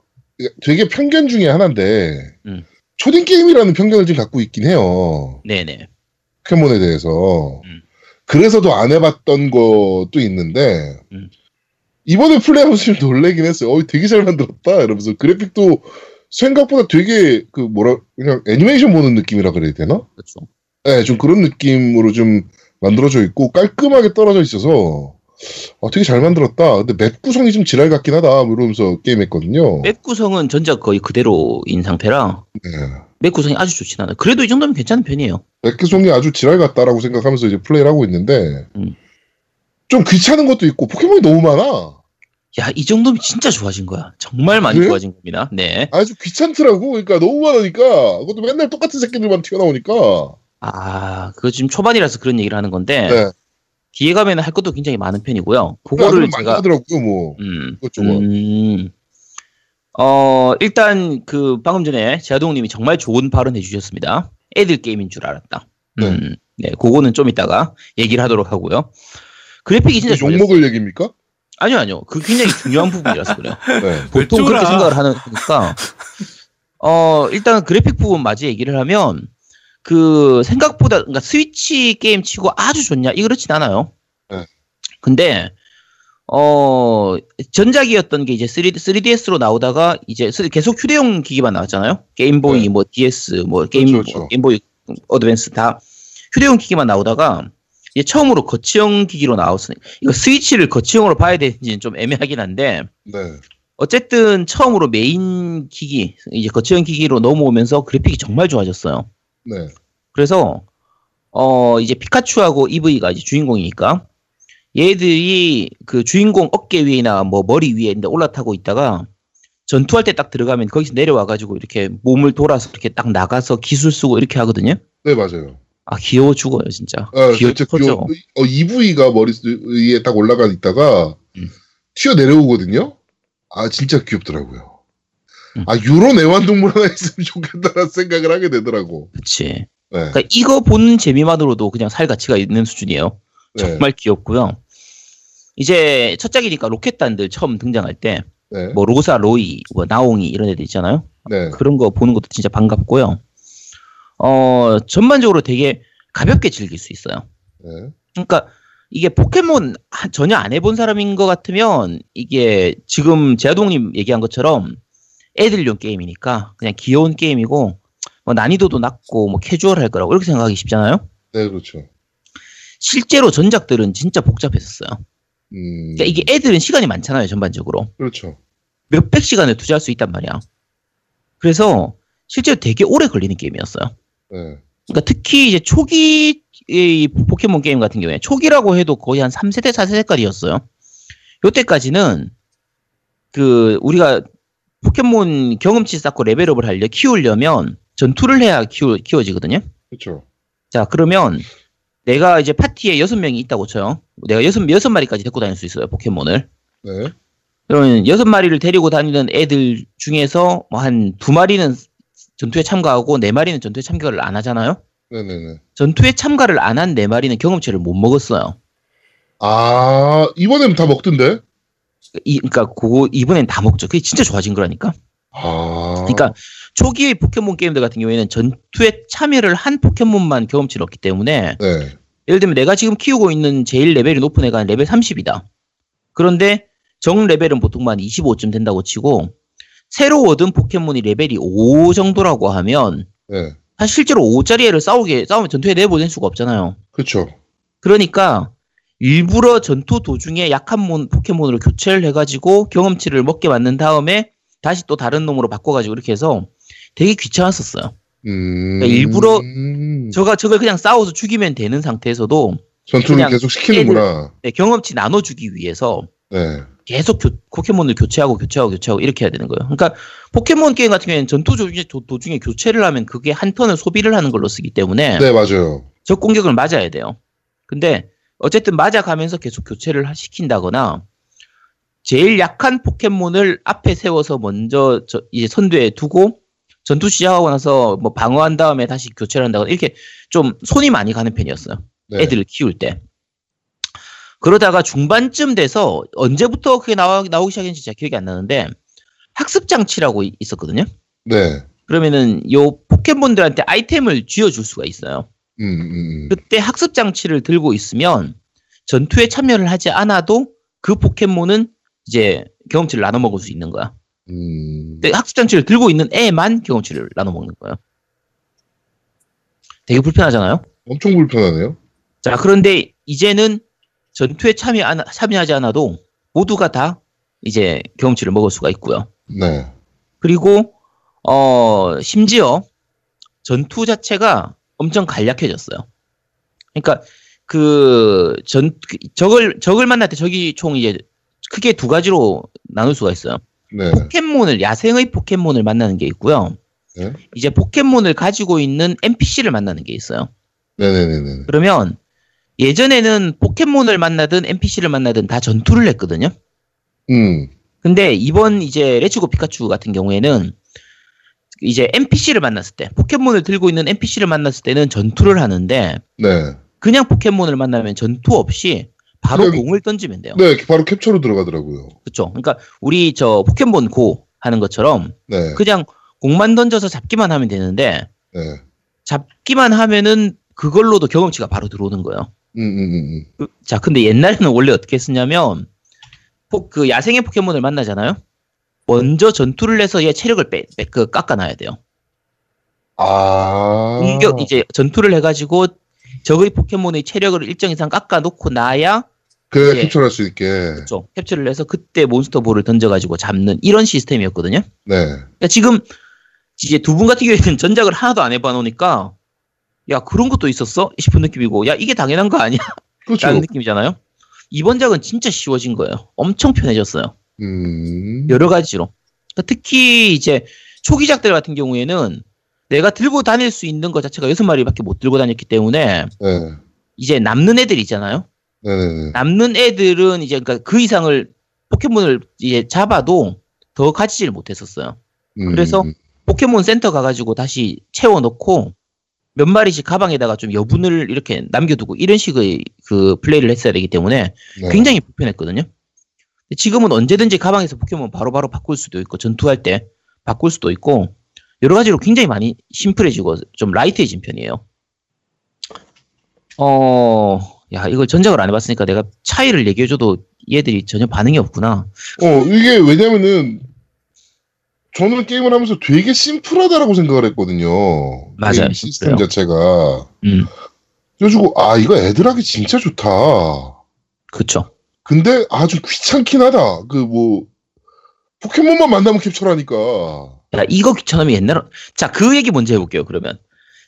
되게 편견 중에 하나인데 음. 초딩 게임이라는 편견을 좀 갖고 있긴 해요. 네네. 포켓몬에 대해서. 음. 그래서도 안 해봤던 것도 있는데 음. 이번에 플레이하면서 좀 놀래긴 했어요. 어, 되게 잘 만들었다. 이러면서 그래픽도 생각보다 되게 그 뭐라 그냥 애니메이션 보는 느낌이라 그래야 되나? 그렇죠. 네, 좀 그런 느낌으로 좀 만들어져 있고 깔끔하게 떨어져 있어서 어, 되게 잘 만들었다. 근데 map 구성이 좀 지랄 같긴 하다. 뭐 이러면서 게임했거든요. map 구성은 전작 거의 그대로인 상태라 네. map 구성이 아주 좋진 않아요. 그래도 이 정도면 괜찮은 편이에요. map 구성이 아주 지랄 같다라고 생각하면서 이제 플레이를 하고 있는데 음. 좀 귀찮은 것도 있고 포켓몬이 너무 많아. 야 이 정도면 진짜 좋아진 거야. 정말 많이 그래요? 좋아진 겁니다. 네. 아주 귀찮더라고. 그러니까 너무 많으니까 그것도 맨날 똑같은 새끼들만 튀어나오니까. 아 그거 지금 초반이라서 그런 얘기를 하는 건데 네. 뒤에 가면 할 것도 굉장히 많은 편이고요. 그거를 제가 하더라고요. 뭐 음. 음, 어, 일단 그 방금 전에 제아동님이 정말 좋은 발언 해주셨습니다. 애들 게임인 줄 알았다. 네. 음, 네, 그거는 좀 이따가 얘기를 하도록 하고요. 그래픽이 진짜 욕 좋아요. 먹을 얘기입니까? 아니요, 아니요. 그 굉장히 중요한 부분이라서 그래요. 네. 보통. 그렇게 생각을 하는 거니까. 어, 일단 그래픽 부분 마저 얘기를 하면 그 생각보다 그러니까 스위치 게임 치고 아주 좋냐? 이 그렇진 않아요. 네. 근데 어 전작이었던 게 이제 3D, 3DS로 나오다가 이제 쓰- 계속 휴대용 기기만 나왔잖아요. 게임보이, 네. 뭐 DS, 뭐 게임 그렇죠, 그렇죠. 게임보이 어드밴스 다 휴대용 기기만 나오다가 이제 처음으로 거치형 기기로 나왔으니 이거 스위치를 거치형으로 봐야 되는지는 좀 애매하긴 한데 네. 어쨌든 처음으로 메인 기기 이제 거치형 기기로 넘어오면서 그래픽이 정말 좋아졌어요. 네. 그래서 어 이제 피카츄하고 이브이가 이제 주인공이니까 얘들이 그 주인공 어깨 위나 뭐 머리 위에 올라타고 있다가 전투할 때 딱 들어가면 거기서 내려와 가지고 이렇게 몸을 돌아서 이렇게 딱 나가서 기술 쓰고 이렇게 하거든요. 네, 맞아요. 아 귀여워 죽어요 진짜. 아, 귀여워. 귀여워. 어, EV가 머리 위에 딱 올라가 있다가 음. 튀어 내려오거든요. 아, 진짜 귀엽더라고요. 음. 아, 요런 애완동물 하나 있으면 좋겠다라는 생각을 하게 되더라고. 그치. 네. 그러니까 이거 보는 재미만으로도 그냥 살 가치가 있는 수준이에요. 네. 정말 귀엽고요. 이제 첫 작이니까 로켓단들 처음 등장할 때 네. 뭐 로사, 로이, 뭐 나옹이 이런 애들 있잖아요. 네. 그런 거 보는 것도 진짜 반갑고요. 어 전반적으로 되게 가볍게 즐길 수 있어요. 네. 그러니까 이게 포켓몬 하- 전혀 안 해본 사람인 것 같으면 이게 지금 제아동님 얘기한 것처럼 애들용 게임이니까 그냥 귀여운 게임이고 뭐 난이도도 낮고 뭐 캐주얼할 거라고 이렇게 생각하기 쉽잖아요. 네, 그렇죠. 실제로 전작들은 진짜 복잡했었어요. 음. 그러니까 이게 애들은 시간이 많잖아요, 전반적으로. 그렇죠. 몇백 시간을 투자할 수 있단 말이야. 그래서 실제로 되게 오래 걸리는 게임이었어요. 네. 그러니까 특히 이제 초기 이 포켓몬 게임 같은 경우에 초기라고 해도 거의 한 3세대, 4세대까지였어요. 요때까지는 그 우리가 포켓몬 경험치 쌓고 레벨업을 하려 키우려면 전투를 해야 키워, 키워지거든요. 그렇죠. 자, 그러면 내가 이제 파티에 여섯 명이 있다고 쳐요. 내가 여섯, 여섯 마리까지 데리고 다닐 수 있어요, 포켓몬을. 네. 그러면 여섯 마리를 데리고 다니는 애들 중에서 뭐 한 두 마리는 전투에 참가하고 네 마리는 전투에 참가를 안 하잖아요. 네네네. 전투에 참가를 안 한 네 마리는 경험치를 못 먹었어요. 아, 이번엔 다 먹던데? 이, 그러니까 그거 이번엔 다 먹죠. 그게 진짜 좋아진 거라니까. 아. 그러니까 초기의 포켓몬 게임들 같은 경우에는 전투에 참여를 한 포켓몬만 경험치를 얻기 때문에 네. 예를 들면 내가 지금 키우고 있는 제일 레벨이 높은 애가 레벨 30이다. 그런데 적 레벨은 보통 한 25쯤 된다고 치고 새로 얻은 포켓몬이 레벨이 5 정도라고 하면 네. 사실 실제로 5짜리 애를 싸우게 싸우면 전투에 내보낼 수가 없잖아요. 그쵸. 그러니까 일부러 전투 도중에 약한 몬, 포켓몬으로 교체를 해가지고 경험치를 먹게 만든 다음에 다시 또 다른 놈으로 바꿔가지고 이렇게 해서 되게 귀찮았었어요. 음. 그러니까 일부러 음. 저가 저걸 그냥 싸워서 죽이면 되는 상태에서도 전투를 계속 시키는구나. 네, 경험치 나눠주기 위해서 네. 계속 교- 포켓몬을 교체하고 교체하고 교체하고 이렇게 해야 되는 거예요. 그러니까 포켓몬 게임 같은 경우에는 전투 도중에, 도- 도중에 교체를 하면 그게 한 턴을 소비를 하는 걸로 쓰기 때문에 네, 맞아요. 적 공격을 맞아야 돼요. 근데 어쨌든 맞아가면서 계속 교체를 하- 시킨다거나 제일 약한 포켓몬을 앞에 세워서 먼저 저- 이제 선두에 두고 전투 시작하고 나서 뭐 방어한 다음에 다시 교체를 한다거나 이렇게 좀 손이 많이 가는 편이었어요. 네. 애들을 키울 때. 그러다가 중반쯤 돼서 언제부터 그게 나와, 나오기 시작했는지 제가 기억이 안 나는데 학습 장치라고 이- 있었거든요. 네. 그러면은 요 포켓몬들한테 아이템을 쥐어줄 수가 있어요. 음, 음, 음. 그때 학습 장치를 들고 있으면 전투에 참여를 하지 않아도 그 포켓몬은 이제 경험치를 나눠 먹을 수 있는 거야. 음. 학습 장치를 들고 있는 애만 경험치를 나눠 먹는 거예요. 되게 불편하잖아요. 엄청 불편하네요. 자, 그런데 이제는 전투에 참여 안, 참여하지 않아도 모두가 다 이제 경험치를 먹을 수가 있고요. 네. 그리고 어 심지어 전투 자체가 엄청 간략해졌어요. 그러니까 그 전 적을 적을 만날 때 적이 총 이제 크게 두 가지로 나눌 수가 있어요. 네. 포켓몬을 야생의 포켓몬을 만나는 게 있고요. 네. 이제 포켓몬을 가지고 있는 NPC를 만나는 게 있어요. 네네네네. 그러면 예전에는 포켓몬을 만나든 NPC를 만나든 다 전투를 했거든요. 음. 근데 이번 이제 레츠고 피카츄 같은 경우에는 이제 NPC를 만났을 때 포켓몬을 들고 있는 NPC를 만났을 때는 전투를 하는데 네. 그냥 포켓몬을 만나면 전투 없이 바로 그냥- 공을 던지면 돼요. 네, 바로 캡처로 들어가더라고요. 그렇죠. 그러니까 우리 저 포켓몬 고 하는 것처럼 네. 그냥 공만 던져서 잡기만 하면 되는데 네. 잡기만 하면은 그걸로도 경험치가 바로 들어오는 거예요. 음, 음, 음, 음. 자, 근데 옛날에는 원래 어떻게 했었냐면, 포- 그 야생의 포켓몬을 만나잖아요? 먼저 전투를 해서 얘 체력을 빼, 빼, 그 깎아놔야 돼요. 아. 공격, 이제 전투를 해가지고, 적의 포켓몬의 체력을 일정 이상 깎아놓고 나야, 예. 캡처할 수 있게. 그쵸, 캡처를 해서 그때 몬스터 볼을 던져가지고 잡는 이런 시스템이었거든요? 네. 그러니까 지금, 이제 두 분 같은 경우에는 전작을 하나도 안 해봐 놓으니까, 야, 그런 것도 있었어? 싶은 느낌이고, 야, 이게 당연한 거 아니야? 그렇죠. 라는 느낌이잖아요? 이번 작은 진짜 쉬워진 거예요. 엄청 편해졌어요. 음. 여러 가지로. 그러니까 특히 이제 초기작들 같은 경우에는 내가 들고 다닐 수 있는 것 자체가 여섯 마리밖에 못 들고 다녔기 때문에 네. 이제 남는 애들 있잖아요. 네네네. 남는 애들은 이제 그러니까 그 이상을 포켓몬을 이제 잡아도 더 가지질 못했었어요. 음, 그래서 음, 포켓몬 센터 가가지고 다시 채워놓고 몇 마리씩 가방에다가 좀 여분을 이렇게 남겨두고 이런 식의 그 플레이를 했어야 되기 때문에 네. 굉장히 불편했거든요. 지금은 언제든지 가방에서 포켓몬 바로 바로 바꿀 수도 있고 전투할 때 바꿀 수도 있고 여러 가지로 굉장히 많이 심플해지고 좀 라이트해진 편이에요. 어, 야 이걸 전작을 안 해봤으니까 내가 차이를 얘기해줘도 얘들이 전혀 반응이 없구나. 어, 이게 왜냐면은, 저는 게임을 하면서 되게 심플하다라고 생각을 했거든요. 맞아요, 시스템 심플해요. 자체가. 음, 그래가지고, 아, 이거 애들 하기 진짜 좋다. 그쵸. 근데, 아, 좀 귀찮긴 하다. 그, 뭐, 포켓몬만 만나면 캡처라니까. 야, 이거 귀찮으면 옛날에. 자, 그 얘기 먼저 해볼게요, 그러면.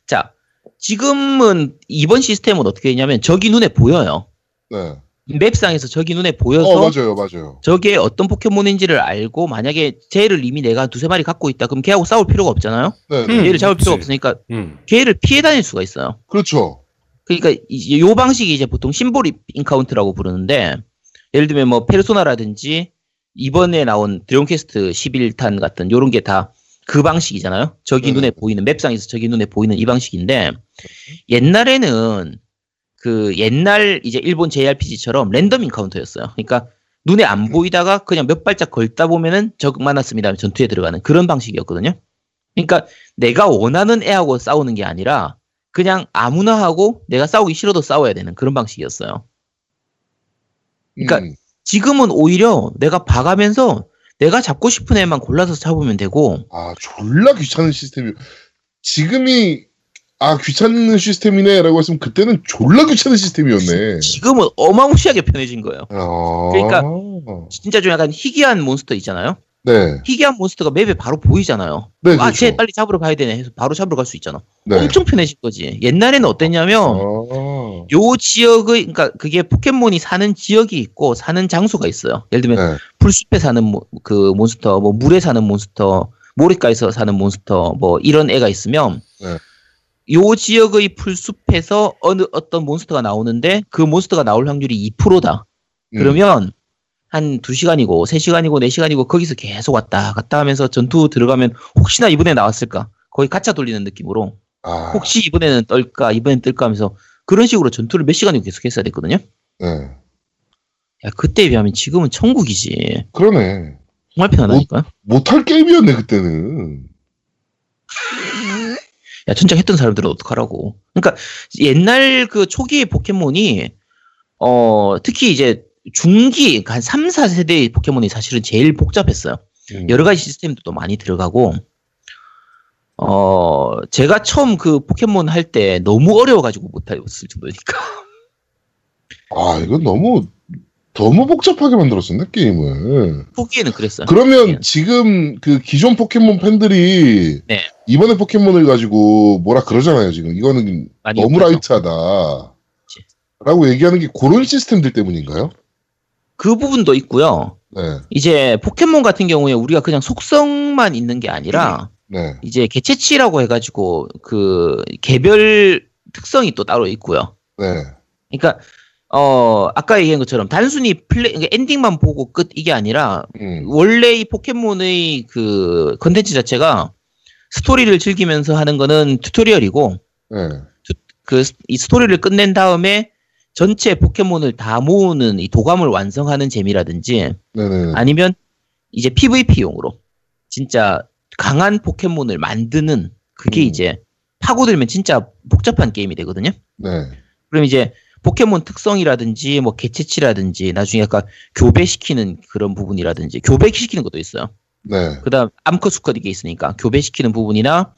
자, 지금은 이번 시스템은 어떻게 되냐면 적이 눈에 보여요. 네. 맵상에서 적이 눈에 보여서 어 맞아요 맞아요. 저게 어떤 포켓몬인지를 알고 만약에 쟤를 이미 내가 두세 마리 갖고 있다 그럼 걔하고 싸울 필요가 없잖아요. 네, 네. 음. 얘를 잡을 필요가 그치. 없으니까 음. 걔를 피해 다닐 수가 있어요. 그렇죠. 그러니까 이- 요 방식이 이제 보통 symbol encounter라고 부르는데 예를 들면 뭐 페르소나라든지 이번에 나온 드래곤 퀘스트 11탄 같은 요런 게 다 그 방식이잖아요. 저기 네네. 눈에 보이는 map상에서 저기 눈에 보이는 이 방식인데 옛날에는 그 옛날 이제 일본 JRPG처럼 random encounter였어요. 그러니까 눈에 안 보이다가 그냥 몇 발짝 걸다 보면은 적 만났습니다. 전투에 들어가는 그런 방식이었거든요. 그러니까 내가 원하는 애하고 싸우는 게 아니라 그냥 아무나 하고 내가 싸우기 싫어도 싸워야 되는 그런 방식이었어요. 그러니까 음. 지금은 오히려 내가 봐가면서 내가 잡고 싶은 애만 골라서 잡으면 되고 아 졸라 귀찮은 시스템이 지금이 아 귀찮은 시스템이네라고 했으면 그때는 졸라 귀찮은 시스템이었네. 지금은 어마무시하게 편해진 거예요. 아, 그러니까 진짜 좀 약간 희귀한 몬스터 있잖아요. 네, 희귀한 몬스터가 map에 바로 보이잖아요. 네, 아, 그렇죠. 쟤 빨리 잡으러 가야 되네 해서 바로 잡으러 갈 수 있잖아. 네. 엄청 편해진 거지. 옛날에는 어땠냐면 아, 요 지역의 그러니까 그게 포켓몬이 사는 지역이 있고 사는 장소가 있어요. 예를 들면 네, 풀숲에 사는 모- 그 몬스터, 뭐 물에 사는 몬스터, 모래가에서 사는 몬스터, 뭐 이런 애가 있으면 네. 요 지역의 풀숲에서 어느 어떤 몬스터가 나오는데 그 몬스터가 나올 확률이 2%다. 음. 그러면 한 2시간이고 3시간이고 4시간이고 거기서 계속 왔다 갔다 하면서 전투 들어가면 혹시나 이번에 나왔을까? 거의 가차 돌리는 느낌으로 아, 혹시 이번에는 뜰까 이번엔 뜰까 하면서 그런 식으로 전투를 몇 시간이고 계속 했어야 됐거든요. 네, 야, 그때에 비하면 지금은 천국이지. 그러네. 정말 편하다니까요. 못할 게임이었네 그때는. 야, 천장 했던 사람들은 어떡하라고. 그러니까 옛날 그 초기의 포켓몬이 어, 특히 이제 중기 한 3, 4세대의 포켓몬이 사실은 제일 복잡했어요. 음. 여러 가지 시스템도 또 많이 들어가고 어, 제가 처음 그 포켓몬 할 때 너무 어려워가지고 못했을 정도니까. 아 이건 너무 너무 복잡하게 만들었었네 게임을. 초기에는 그랬어요. 그러면 예. 지금 그 기존 포켓몬 팬들이 네. 이번에 포켓몬을 가지고 뭐라 그러잖아요 지금 이거는 너무 욕하죠. light하다. 그치. 라고 얘기하는 게 그런 시스템들 때문인가요? 그 부분도 있고요. 네, 이제 포켓몬 같은 경우에 우리가 그냥 속성만 있는 게 아니라 네, 이제 개체치라고 해가지고 그 개별 특성이 또 따로 있고요. 네, 그러니까 어 아까 얘기한 것처럼 단순히 플레이 그러니까 엔딩만 보고 끝 이게 아니라 음, 원래 이 포켓몬의 그 컨텐츠 자체가 스토리를 즐기면서 하는 거는 튜토리얼이고 네, 그 이 스토리를 끝낸 다음에 전체 포켓몬을 다 모으는 이 도감을 완성하는 재미라든지 네, 네, 아니면 이제 PVP용으로 진짜 강한 포켓몬을 만드는 그게 음. 이제 파고들면 진짜 복잡한 게임이 되거든요. 네, 그럼 이제 포켓몬 특성이라든지 뭐 개체치라든지 나중에 약간 교배시키는 그런 부분이라든지 교배시키는 것도 있어요. 네, 그다음 암컷 수컷 이게 있으니까 교배시키는 부분이나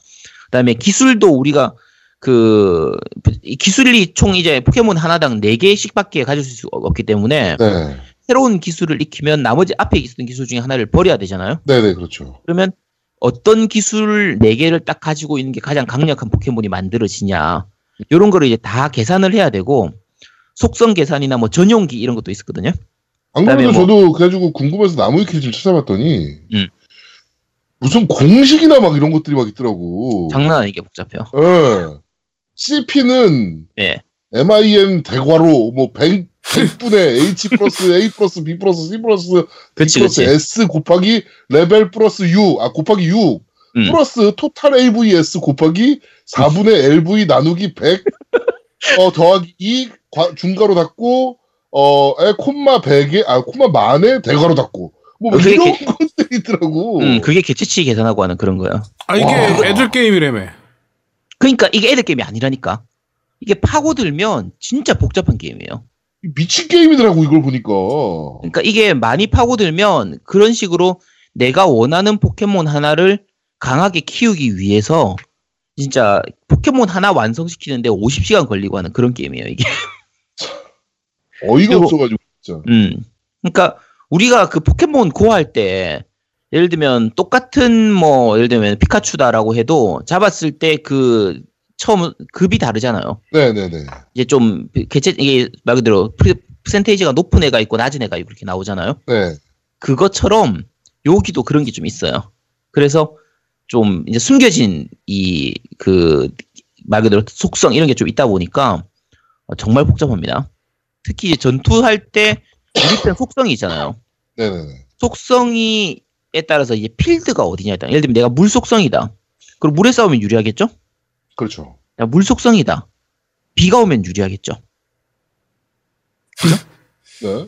그다음에 기술도 우리가 그이 기술이 총 이제 포켓몬 하나당 4개씩밖에 가질 수 없기 때문에 네, 새로운 기술을 익히면 나머지 앞에 있었던 기술 중에 하나를 버려야 되잖아요. 네, 네, 그렇죠. 그러면 어떤 기술 4개를 딱 가지고 있는 게 가장 강력한 포켓몬이 만들어지냐. 요런 거를 이제 다 계산을 해야 되고 속성 계산이나 뭐 전용기 이런 것도 있었거든요. 안 그래도 뭐- 저도 그래가지고 궁금해서 나무 위키를 좀 찾아봤더니 음. 무슨 공식이나 막 이런 것들이 막 있더라고. 장난 아니게 복잡해요. 예. CP는 예. MIN 대괄호 뭐 100, 100분의 H 플러스 A 플러스 B 플러스 C 플러스 D 그치, 플러스 그치. S 곱하기 레벨 플러스 U 아 곱하기 6 음. 플러스 total AVS 곱하기 4분의 LV 나누기 100 어, 더하기 2 과- 중가로 닫고 어 에, 콤마 100에 아 콤마 만에 대괄호 닫고 뭐 이런 개- 것들이 있더라고. 음, 그게 개체치 계산하고 하는 그런 거예요. 아 이게 와. 애들 게임이라며. 그러니까 이게 애들 게임이 아니라니까. 이게 파고들면 진짜 복잡한 게임이에요. 미친 게임이더라고 이걸 보니까. 그러니까 이게 많이 파고들면 그런 식으로 내가 원하는 포켓몬 하나를 강하게 키우기 위해서 진짜 포켓몬 하나 완성시키는데 50시간 걸리고 하는 그런 게임이에요, 이게. 어이가 그리고- 없어가지고 진짜. 음. 그러니까 우리가 그 포켓몬 고 할 때 예를 들면 똑같은 뭐 예를 들면 피카츄다라고 해도 잡았을 때 그 처음 급이 다르잖아요. 네네네. 이제 좀 개체 이게 말 그대로 퍼센테이지가 높은 애가 있고 낮은 애가 있고 이렇게 나오잖아요. 네. 그것처럼 여기도 그런 게 좀 있어요. 그래서 좀 이제 숨겨진 이 그 말 그대로 속성 이런 게 좀 있다 보니까 어, 정말 복잡합니다. 특히 전투할 때 유리편 속성이 있잖아요. 네네네. 속성이에 따라서 이제 필드가 어디냐에 따라 예를 들면 내가 물 속성이다. 그럼 물에 싸우면 유리하겠죠? 그렇죠. 야, 물 속성이다. 비가 오면 유리하겠죠. 네.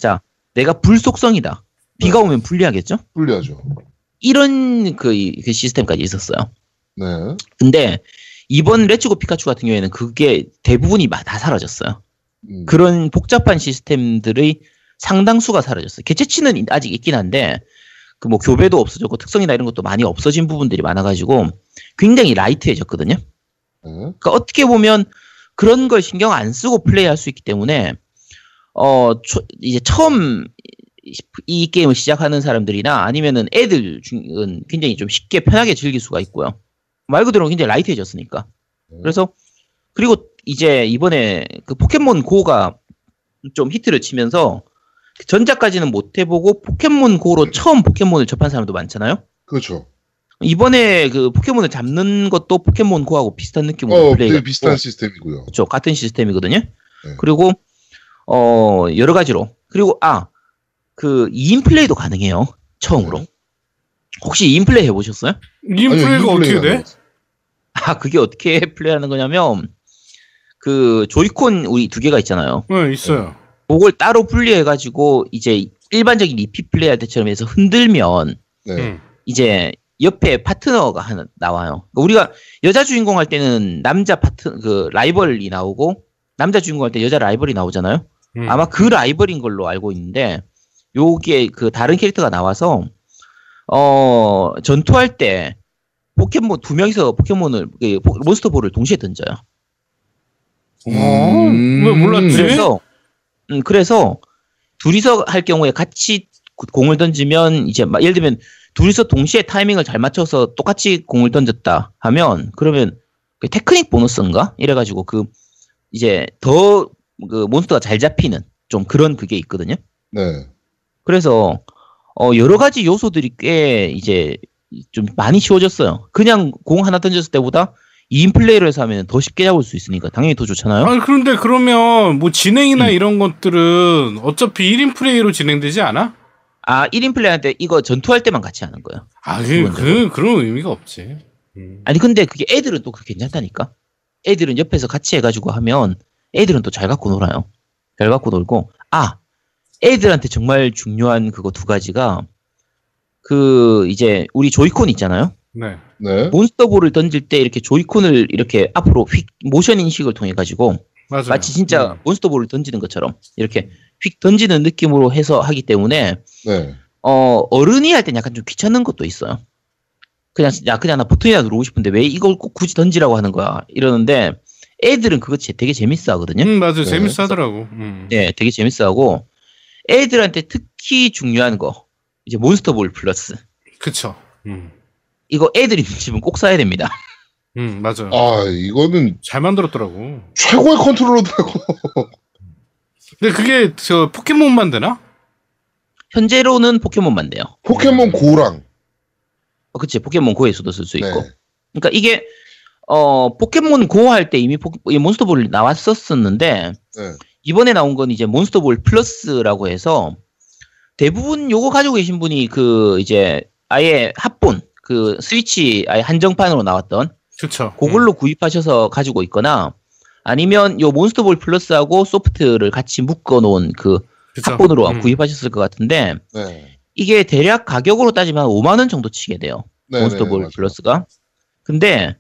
내가 불 속성이다. 비가 오면 불리하겠죠? 불리하죠. 이런 그, 이- 그 시스템까지 있었어요. 네. 근데 이번 레츠고 피카츄 같은 경우에는 그게 대부분이 마- 다 사라졌어요. 음. 그런 복잡한 시스템들의 상당수가 사라졌어요. 개체치는 아직 있긴 한데 그 뭐 교배도 없어졌고 특성이나 이런 것도 많이 없어진 부분들이 많아가지고 굉장히 라이트해졌거든요. 네. 그러니까 어떻게 보면 그런 걸 신경 안 쓰고 플레이할 수 있기 때문에 어 초- 이제 처음 이- 이 게임을 시작하는 사람들이나 아니면은 애들 쪽은 굉장히 좀 쉽게 편하게 즐길 수가 있고요. 말 그대로 굉장히 light해졌으니까. 그래서 그리고 이제 이번에 그 포켓몬 고가 좀 히트를 치면서 전작까지는 못 해보고 포켓몬 고로 처음 포켓몬을 접한 사람도 많잖아요. 그렇죠. 이번에 그 포켓몬을 잡는 것도 포켓몬 고하고 비슷한 느낌으로 어, 플레이가 되게 비슷한 되고, 시스템이고요. 그렇죠 같은 시스템이거든요. 그리고 어 여러 가지로 그리고 아그 2인 플레이도 가능해요 처음으로. 혹시 2인 플레이 해보셨어요? 인플레이가 아니요, 어떻게 돼? 아 그게 어떻게 플레이하는 거냐면 그 조이콘 우리 두 개가 있잖아요. 네, 있어요. 그걸 따로 분리해가지고 이제 일반적인 리피 플레이할 때처럼 해서 흔들면 네. 음. 이제 옆에 파트너가 하나 나와요. 그러니까 우리가 여자 주인공 할 때는 남자 파트 그 라이벌이 나오고 남자 주인공 할 때 여자 라이벌이 나오잖아요. 음. 아마 그 라이벌인 걸로 알고 있는데 요게 그 다른 캐릭터가 나와서 어 전투할 때 포켓몬 두 명이서 포켓몬을 그 포- 몬스터볼을 동시에 던져요. 어? 왜 몰랐지? 그래서 음, 그래서 둘이서 할 경우에 같이 구- 공을 던지면 이제 막 예를 들면 둘이서 동시에 타이밍을 잘 맞춰서 똑같이 공을 던졌다 하면 그러면 그 테크닉 보너스인가 이래가지고 그 이제 더 그 몬스터가 잘 잡히는 좀 그런 그게 있거든요. 네. 그래서 어 여러 가지 요소들이 꽤 이제 좀 많이 쉬워졌어요. 그냥 공 하나 던졌을 때보다 2인 플레이로 해서 하면 더 쉽게 잡을 수 있으니까 당연히 더 좋잖아요. 아니 그런데 그러면 뭐 진행이나 음. 이런 것들은 어차피 1인 플레이로 진행되지 않아? 아 1인 플레이 할때 이거 전투할 때만 같이 하는 거예요. 아, 그, 기본적으로. 그 그런 의미가 없지. 음. 아니 근데 그게 애들은 또 그게 괜찮다니까. 애들은 옆에서 같이 해가지고 하면 애들은 또 잘 갖고 놀아요. 잘 갖고 놀고 아 애들한테 정말 중요한 그거 두 가지가 그 이제 우리 조이콘 있잖아요. 네. 네. 몬스터볼을 던질 때 이렇게 조이콘을 이렇게 앞으로 휙 모션 인식을 통해 가지고 맞아요. 마치 진짜 음. 몬스터볼을 던지는 것처럼 이렇게 휙 던지는 느낌으로 해서 하기 때문에 네. 어, 어른이 할 땐 약간 좀 귀찮은 것도 있어요. 그냥, 야, 그냥 나 버튼이나 누르고 싶은데 왜 이걸 꼭 굳이 던지라고 하는 거야? 이러는데 애들은 그거 제- 되게 재밌어 하거든요. 음, 맞아요. 네. 재밌어 하더라고. 음. 네, 되게 재밌어 하고 애들한테 특히 중요한 거. 이제 몬스터볼 플러스. 그쵸. 음. 이거 애들이 집은 꼭 사야 됩니다. 음, 맞아요. 아, 이거는 잘 만들었더라고. 최고의 컨트롤러더라고. 근데 그게 저 포켓몬만 되나? 현재로는 포켓몬만 돼요. 포켓몬 고랑. 어, 그치. 포켓몬 고에서도 쓸수 네. 있고. 그러니까 이게 어 포켓몬 고 할 때 이미 포, 이 몬스터볼 나왔었었는데 네. 이번에 나온 건 이제 몬스터볼 플러스라고 해서 대부분 요거 가지고 계신 분이 그 이제 아예 합본 그 스위치 아예 한정판으로 나왔던 그쵸. 그걸로 구입하셔서 가지고 있거나 아니면 요 몬스터볼 플러스하고 소프트를 같이 묶어 놓은 그 그쵸. 합본으로 음. 구입하셨을 것 같은데 네. 이게 대략 가격으로 따지면 5만 원 정도 치게 돼요. 네. 몬스터볼 네, 플러스가. 근데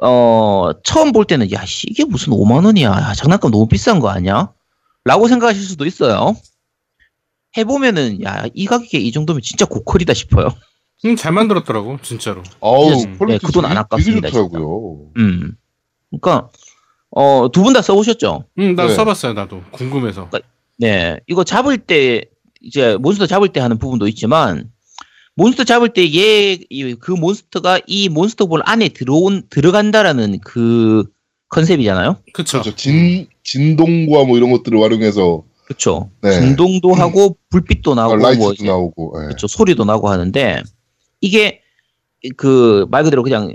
어 처음 볼 때는 야 씨, 이게 무슨 5만 원이야 야, 장난감 너무 비싼 거 아니야? 라고 생각하실 수도 있어요. 해보면은 야 이 가격에 이 정도면 진짜 고퀄이다 싶어요. 음, 잘 만들었더라고, 진짜로. 아우, 음. 퀄리티 네, 그 돈 안 되게- 아깝습니다, 되게 좋더라고요. 음. 그러니까 어 두 분 다 써보셨죠? 음, 나 네. 써봤어요, 나도. 궁금해서. 네, 이거 잡을 때 이제 몬스터 잡을 때 하는 부분도 있지만 몬스터 잡을 때 얘 그 몬스터가 이 몬스터 볼 안에 들어온 들어간다라는 그 컨셉이잖아요. 그쵸. 그렇죠. 진, 진동과 뭐 이런 것들을 활용해서 그쵸. 네. 진동도 하고 불빛도 아, 나오고 라이트도 뭐 나오고. 예. 그쵸, 소리도 나고 하는데 이게 그 말 그대로 그냥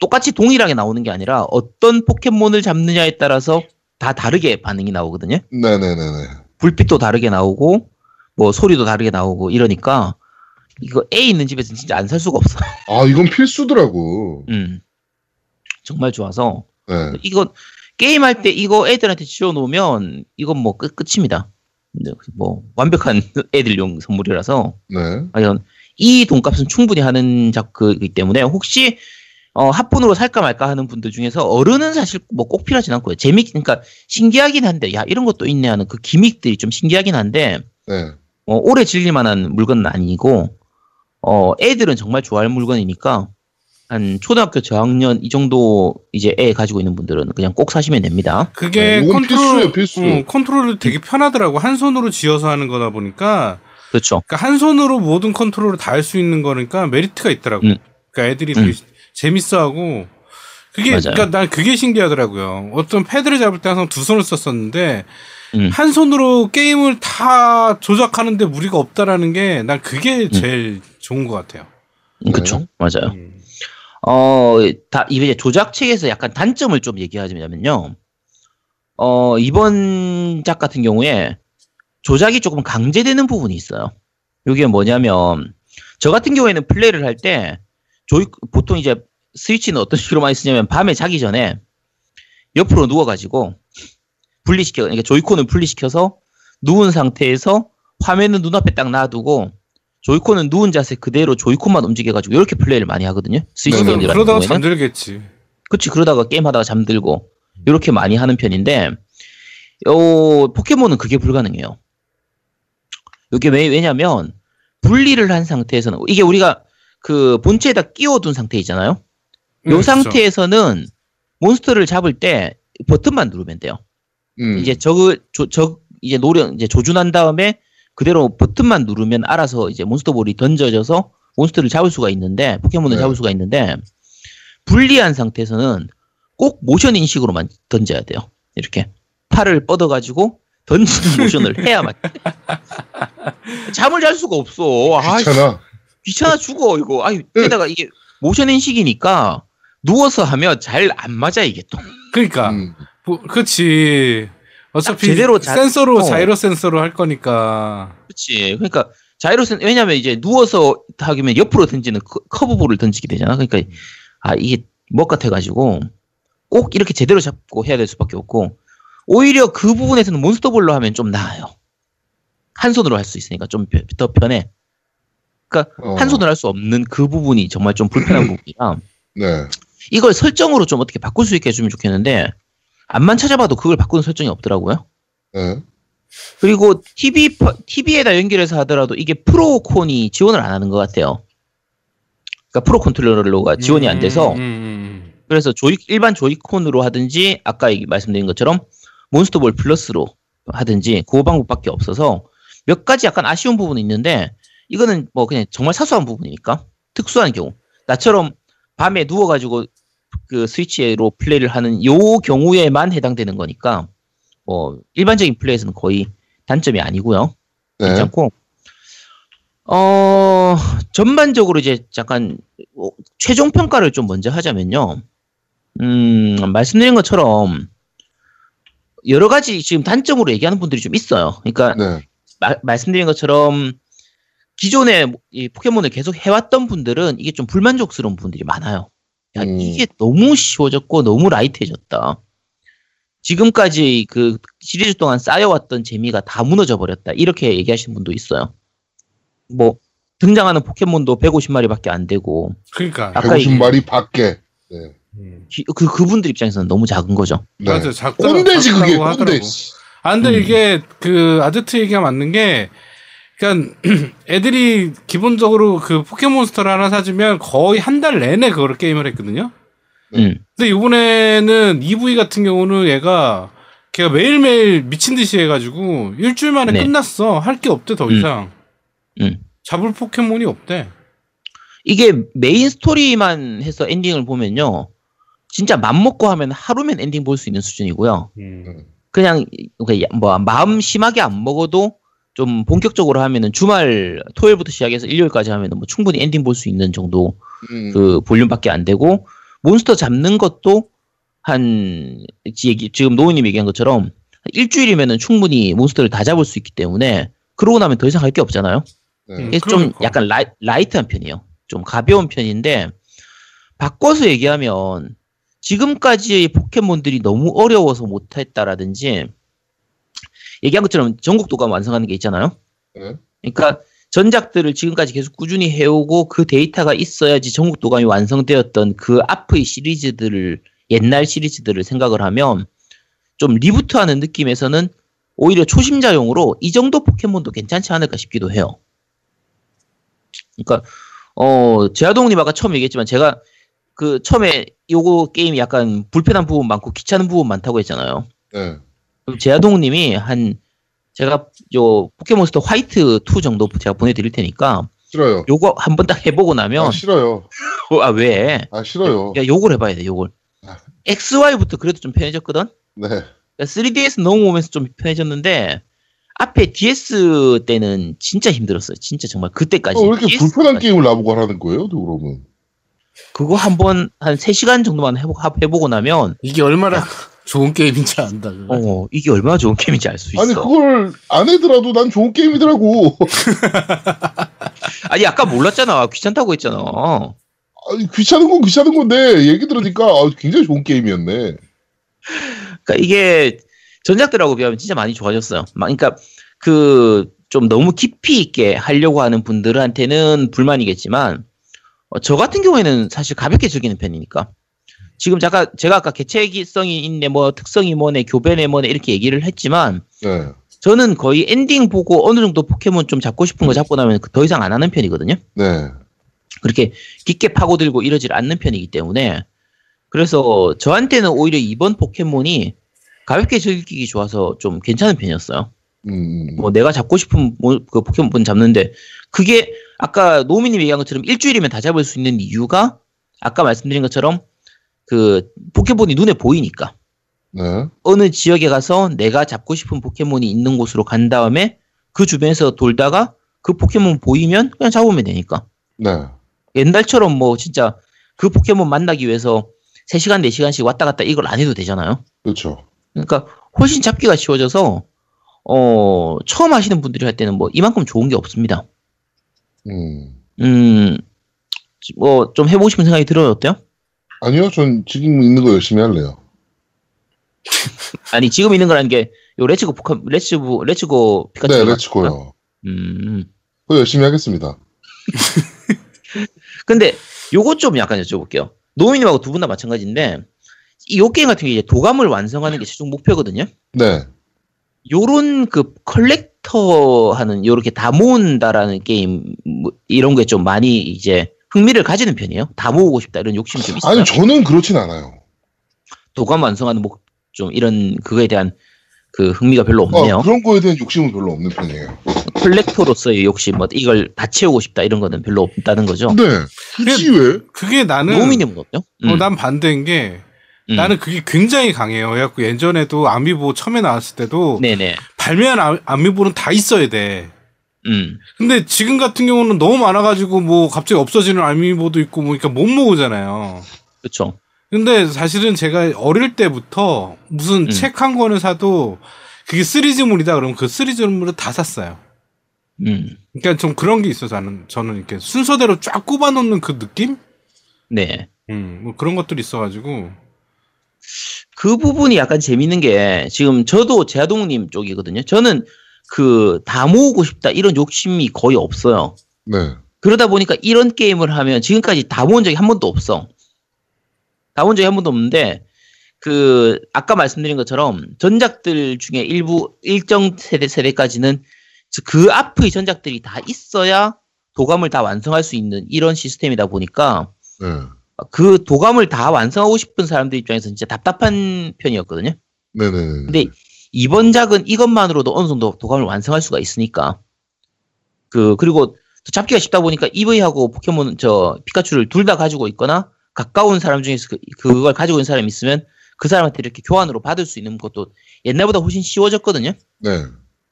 똑같이 동일하게 나오는 게 아니라 어떤 포켓몬을 잡느냐에 따라서 다 다르게 반응이 나오거든요. 네네네네. 불빛도 다르게 나오고 뭐 소리도 다르게 나오고 이러니까 이거 A 있는 집에서 진짜 안 살 수가 없어. 아 이건 필수더라고. 음. 정말 좋아서 네. 이거 게임할 때 이거 애들한테 지어놓으면 이건 뭐 끝, 끝입니다. 뭐 완벽한 애들용 선물이라서 네. 과연 이 돈값은 충분히 하는 작품이기 때문에 혹시 어, 합본으로 살까 말까 하는 분들 중에서 어른은 사실 뭐 꼭 필요하진 않고요. 재미 그러니까 신기하긴 한데 야 이런 것도 있네 하는 그 gimmick들이 좀 신기하긴 한데 네. 어, 오래 즐길 만한 물건은 아니고 어, 애들은 정말 좋아할 물건이니까 한 초등학교 저학년 이 정도 이제 애 가지고 있는 분들은 그냥 꼭 사시면 됩니다. 그게 네, 컨트롤 필수예요, 필수. 응, 컨트롤이 되게 편하더라고 한 손으로 쥐어서 하는 거다 보니까 그렇죠. 그러니까 한 손으로 모든 컨트롤을 다 할 수 있는 거니까 메리트가 있더라고. 음. 그러니까 애들이 되게 음. 재밌어하고 그게 맞아요. 그러니까 난 그게 신기하더라고요. 어떤 패드를 잡을 때 항상 두 손을 썼었는데 음. 한 손으로 게임을 다 조작하는데 무리가 없다라는 게 난 그게 제일 좋은 것 같아요. 음, 그렇죠. 맞아요. 음. 어, 다, 이제 조작책에서 약간 단점을 좀 얘기하자면요. 어, 이번 작 같은 경우에 조작이 조금 강제되는 부분이 있어요. 이게 뭐냐면, 저 같은 경우에는 플레이를 할 때, 조이, 보통 이제 스위치는 어떤 식으로 많이 쓰냐면, 밤에 자기 전에 옆으로 누워가지고, 분리시켜, 그러니까 조이콘을 분리시켜서 누운 상태에서 화면은 눈앞에 딱 놔두고, 조이콘은 누운 자세 그대로 조이콘만 움직여가지고 이렇게 플레이를 많이 하거든요. 스위치 네네. 게임들 같은 그러다가 경우에는. 잠들겠지. 그치 그러다가 게임하다가 잠들고 이렇게 많이 하는 편인데 어, 포켓몬은 그게 불가능해요. 이게 왜, 왜냐면 분리를 한 상태에서는 이게 우리가 그 본체에다 끼워둔 상태 있잖아요. 요 음. 상태에서는 몬스터를 잡을 때 버튼만 누르면 돼요. 음. 이제 조, 저 이제 노력 이제 조준한 다음에 그대로 버튼만 누르면 알아서 이제 몬스터볼이 던져져서 몬스터를 잡을 수가 있는데 포켓몬을 네. 잡을 수가 있는데 분리한 상태에서는 꼭 모션 인식으로만 던져야 돼요. 이렇게 팔을 뻗어가지고 던지는 모션을 해야만 잠을 잘 수가 없어. 아, 귀찮아. 귀찮아 죽어 이거. 아유 게다가 이게 모션 인식이니까 누워서 하면 잘 안 맞아 이게 또. 그러니까 음. 뭐, 그렇지. 어차피 제대로 자- 센서로 어. 자이로 센서로 할 거니까. 그렇지. 그러니까 자이로 센 왜냐면 이제 누워서 하기면 옆으로 던지는 커- 커브볼을 던지게 되잖아. 그러니까 아 이게 먹 같아 가지고 꼭 이렇게 제대로 잡고 해야 될 수밖에 없고 오히려 그 부분에서는 몬스터볼로 하면 좀 나아요. 한 손으로 할 수 있으니까 좀 더 편해. 그러니까 어. 한 손으로 할 수 없는 그 부분이 정말 좀 불편한 부분이라 네. 이걸 설정으로 좀 어떻게 바꿀 수 있게 해주면 좋겠는데 안만 찾아봐도 그걸 바꾸는 설정이 없더라고요. 네. 그리고 TV, 퍼- TV에다 연결해서 하더라도 이게 프로콘이 지원을 안 하는 것 같아요. 그러니까 프로 컨트롤러가 지원이 안 돼서 음, 음, 음. 그래서 조이, 일반 조이콘으로 하든지 아까 말씀드린 것처럼 몬스터볼 플러스로 하든지 그 방법밖에 없어서 몇 가지 약간 아쉬운 부분이 있는데 이거는 뭐 그냥 정말 사소한 부분이니까 특수한 경우 나처럼 밤에 누워가지고 그 스위치로 플레이를 하는 요 경우에만 해당되는 거니까 뭐 일반적인 플레이에서는 거의 단점이 아니고요. 네. 괜찮고 어 전반적으로 이제 약간 어, 최종 평가를 좀 먼저 하자면요. 음 말씀드린 것처럼 여러 가지 지금 단점으로 얘기하는 분들이 좀 있어요. 그러니까 네. 마- 말씀드린 것처럼 기존에 이 포켓몬을 계속 해왔던 분들은 이게 좀 불만족스러운 분들이 많아요. 야, 음. 이게 너무 쉬워졌고 너무 라이트해졌다. 지금까지 그 시리즈 동안 쌓여왔던 재미가 다 무너져 버렸다. 이렇게 얘기하시는 분도 있어요. 뭐 등장하는 포켓몬도 150마리밖에 안 되고 그러니까. 아까 150마리 밖에. 네. 음. 기- 그 그분들 입장에서는 너무 작은 거죠. 네. 맞아. 작다. 꼰대지 그게 작다고 꼰대. 하더라고. 아 근데 음. 이게 그 아드트 얘기가 맞는 게 그러니까 애들이 기본적으로 그 포켓몬스터를 하나 사주면 거의 한 달 내내 그걸 게임을 했거든요. 네. 음. 근데 이번에는 이브이 같은 경우는 얘가 걔가 매일매일 미친 듯이 해가지고 일주일 만에 네. 끝났어. 할 게 없대 더 음. 이상. 음. 잡을 포켓몬이 없대. 이게 메인 스토리만 해서 엔딩을 보면요. 진짜 맘 먹고 하면 하루면 엔딩 볼 수 있는 수준이고요. 음. 그냥 뭐 마음 심하게 안 먹어도 좀 본격적으로 하면은 주말 토요일부터 시작해서 일요일까지 하면은 뭐 충분히 엔딩 볼 수 있는 정도 음. 그 볼륨밖에 안 되고 몬스터 잡는 것도 한 지- 지금 노우님 얘기한 것처럼 일주일이면은 충분히 몬스터를 다 잡을 수 있기 때문에 그러고 나면 더 이상 할 게 없잖아요. 네. 음. 그래서 좀 그러니까. 약간 라이, light한 편이에요. 좀 가벼운 편인데 바꿔서 얘기하면 지금까지의 포켓몬들이 너무 어려워서 못했다라든지 얘기한 것처럼 전국 도감 완성하는 게 있잖아요. 네. 그러니까 전작들을 지금까지 계속 꾸준히 해오고 그 데이터가 있어야지 전국 도감이 완성되었던 그 앞의 시리즈들을 옛날 시리즈들을 생각을 하면 좀 리부트하는 느낌에서는 오히려 초심자용으로 이 정도 포켓몬도 괜찮지 않을까 싶기도 해요. 그러니까 어 제아동님 아까 처음 얘기했지만 제가 그 처음에 요거 게임이 약간 불편한 부분 많고 귀찮은 부분 많다고 했잖아요. 네. 제아동님이 한 제가 요 포켓몬스터 화이트 2 정도 제가 보내드릴 테니까 싫어요. 요거 한 번 딱 해보고 나면 아, 싫어요. 어, 아 왜? 아, 싫어요. 야 요걸 해봐야 돼 요걸. 아. XY부터 그래도 좀 편해졌거든. 네. 3DS 넘어오면서 좀 편해졌는데 앞에 DS 때는 진짜 힘들었어요. 진짜 정말 그때까지. 어, 왜 이렇게 DS 불편한 까지. 게임을 나보고 하라는 거예요, 그러면? 그거 한번 한 3시간 정도만 해보, 해보고 나면 이게 얼마나 좋은 게임인지 안다. 어 이게 얼마나 좋은 게임인지 알 수 있어. 아니, 그걸 안 해더라도 난 좋은 게임이더라고. 아니 아까 몰랐잖아. 귀찮다고 했잖아. 아니, 귀찮은 건 귀찮은 건데, 얘기 들으니까 아, 굉장히 좋은 게임이었네. 그러니까 이게 전작들하고 비하면 진짜 많이 좋아졌어요. 막 그러니까 그 좀 너무 깊이 있게 하려고 하는 분들한테는 불만이겠지만 어, 저 같은 경우에는 사실 가볍게 즐기는 편이니까 지금 제가 제가 아까 개체기성이 있네 뭐 특성이 뭐네 교배네 뭐네 이렇게 얘기를 했지만 네. 저는 거의 엔딩 보고 어느 정도 포켓몬 좀 잡고 싶은 거 잡고 나면 더 이상 안 하는 편이거든요. 네. 그렇게 깊게 파고들고 이러질 않는 편이기 때문에 그래서 저한테는 오히려 이번 포켓몬이 가볍게 즐기기 좋아서 좀 괜찮은 편이었어요. 음, 뭐 내가 잡고 싶은 모- 그 포켓몬 잡는데 그게 아까 노미님 얘기한 것처럼 일주일이면 다 잡을 수 있는 이유가 아까 말씀드린 것처럼 그 포켓몬이 눈에 보이니까 네. 어느 지역에 가서 내가 잡고 싶은 포켓몬이 있는 곳으로 간 다음에 그 주변에서 돌다가 그 포켓몬 보이면 그냥 잡으면 되니까 네. 옛날처럼 뭐 진짜 그 포켓몬 만나기 위해서 3시간, 4시간씩 왔다 갔다 이걸 안 해도 되잖아요. 그렇죠. 그러니까 훨씬 잡기가 쉬워져서 어, 처음 하시는 분들이 할 때는 뭐 이만큼 좋은 게 없습니다. 음. 음, 뭐 좀 해보고 싶은 생각이 들어요. 어때요? 아니요, 전 지금 있는 거 열심히 할래요. 아니, 지금 있는 거라는 게 요 레츠고 포카, 레츠고, 레츠고 피카츄. 네, 렛츠고요. 음. 그거 열심히 하겠습니다. 근데 요거 좀 약간 여쭤볼게요. 노미님하고 두 분 다 마찬가지인데 이요 게임 같은 게 이제 도감을 완성하는 게 최종 목표거든요. 네. 요런 그 컬렉터 하는 요렇게 다 모은다라는 게임 뭐 이런 게 좀 많이 이제 흥미를 가지는 편이에요. 다 모으고 싶다 이런 욕심이 좀 있어요. 아니, 저는 그렇진 않아요. 도감 완성하는 목좀 이런 그거에 대한 그 흥미가 별로 없네요. 어, 그런 거에 대한 욕심은 별로 없는 편이에요. 컬렉터로서의 욕심 뭐 이걸 다 채우고 싶다 이런 거는 별로 없다는 거죠. 네. 굳이 왜? 그게 나는 노미님은 어때요? 음, 어, 난 반대인 게 음. 나는 그게 굉장히 강해요. 그래갖고 예전에도 아미보 처음에 나왔을 때도 네네. 발매한 아- 아미보는 다 있어야 돼. 음. 근데 지금 같은 경우는 너무 많아가지고 뭐 갑자기 없어지는 아미보도 있고 뭐 그러니까 못 모으잖아요. 그렇죠. 근데 사실은 제가 어릴 때부터 무슨 음. 책한 권을 사도 그게 시리즈물이다 그러면 그 시리즈물을 다 샀어요. 음. 그러니까 좀 그런 게 있어서 저는 저는 이렇게 순서대로 쫙 꼽아 놓는 그 느낌? 네. 음, 뭐 그런 것들이 있어가지고 그 부분이 약간 재밌는 게 지금 저도 제아동님 쪽이거든요. 저는 그 다 모으고 싶다 이런 욕심이 거의 없어요. 네. 그러다 보니까 이런 게임을 하면 지금까지 다 모은 적이 한 번도 없어. 다 모은 적이 한 번도 없는데 그 아까 말씀드린 것처럼 전작들 중에 일부 일정 세대 세대까지는 그 앞의 전작들이 다 있어야 도감을 다 완성할 수 있는 이런 시스템이다 보니까 네. 그 도감을 다 완성하고 싶은 사람들 입장에서 진짜 답답한 편이었거든요. 네네. 근데 이번 작은 이것만으로도 어느 정도 도감을 완성할 수가 있으니까 그 그리고 또 잡기가 쉽다 보니까 EV하고 포켓몬 저 피카츄를 둘 다 가지고 있거나 가까운 사람 중에서 그, 그걸 가지고 있는 사람이 있으면 그 사람한테 이렇게 교환으로 받을 수 있는 것도 옛날보다 훨씬 쉬워졌거든요. 네.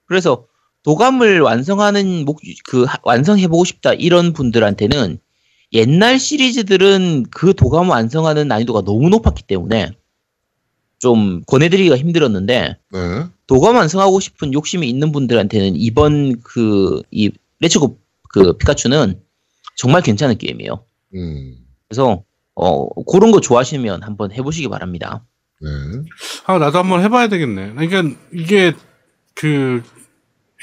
그래서 도감을 완성하는 목, 그 하- 완성해보고 싶다 이런 분들한테는 옛날 시리즈들은 그 도감 완성하는 난이도가 너무 높았기 때문에 좀 권해드리기가 힘들었는데 네. 도감 완성하고 싶은 욕심이 있는 분들한테는 이번 그 이 레츠고 그 피카츄는 정말 괜찮은 게임이에요. 음. 그래서 어 그런 거 좋아하시면 한번 해보시기 바랍니다. 네. 아 나도 한번 해봐야 되겠네. 그러니까 이게 그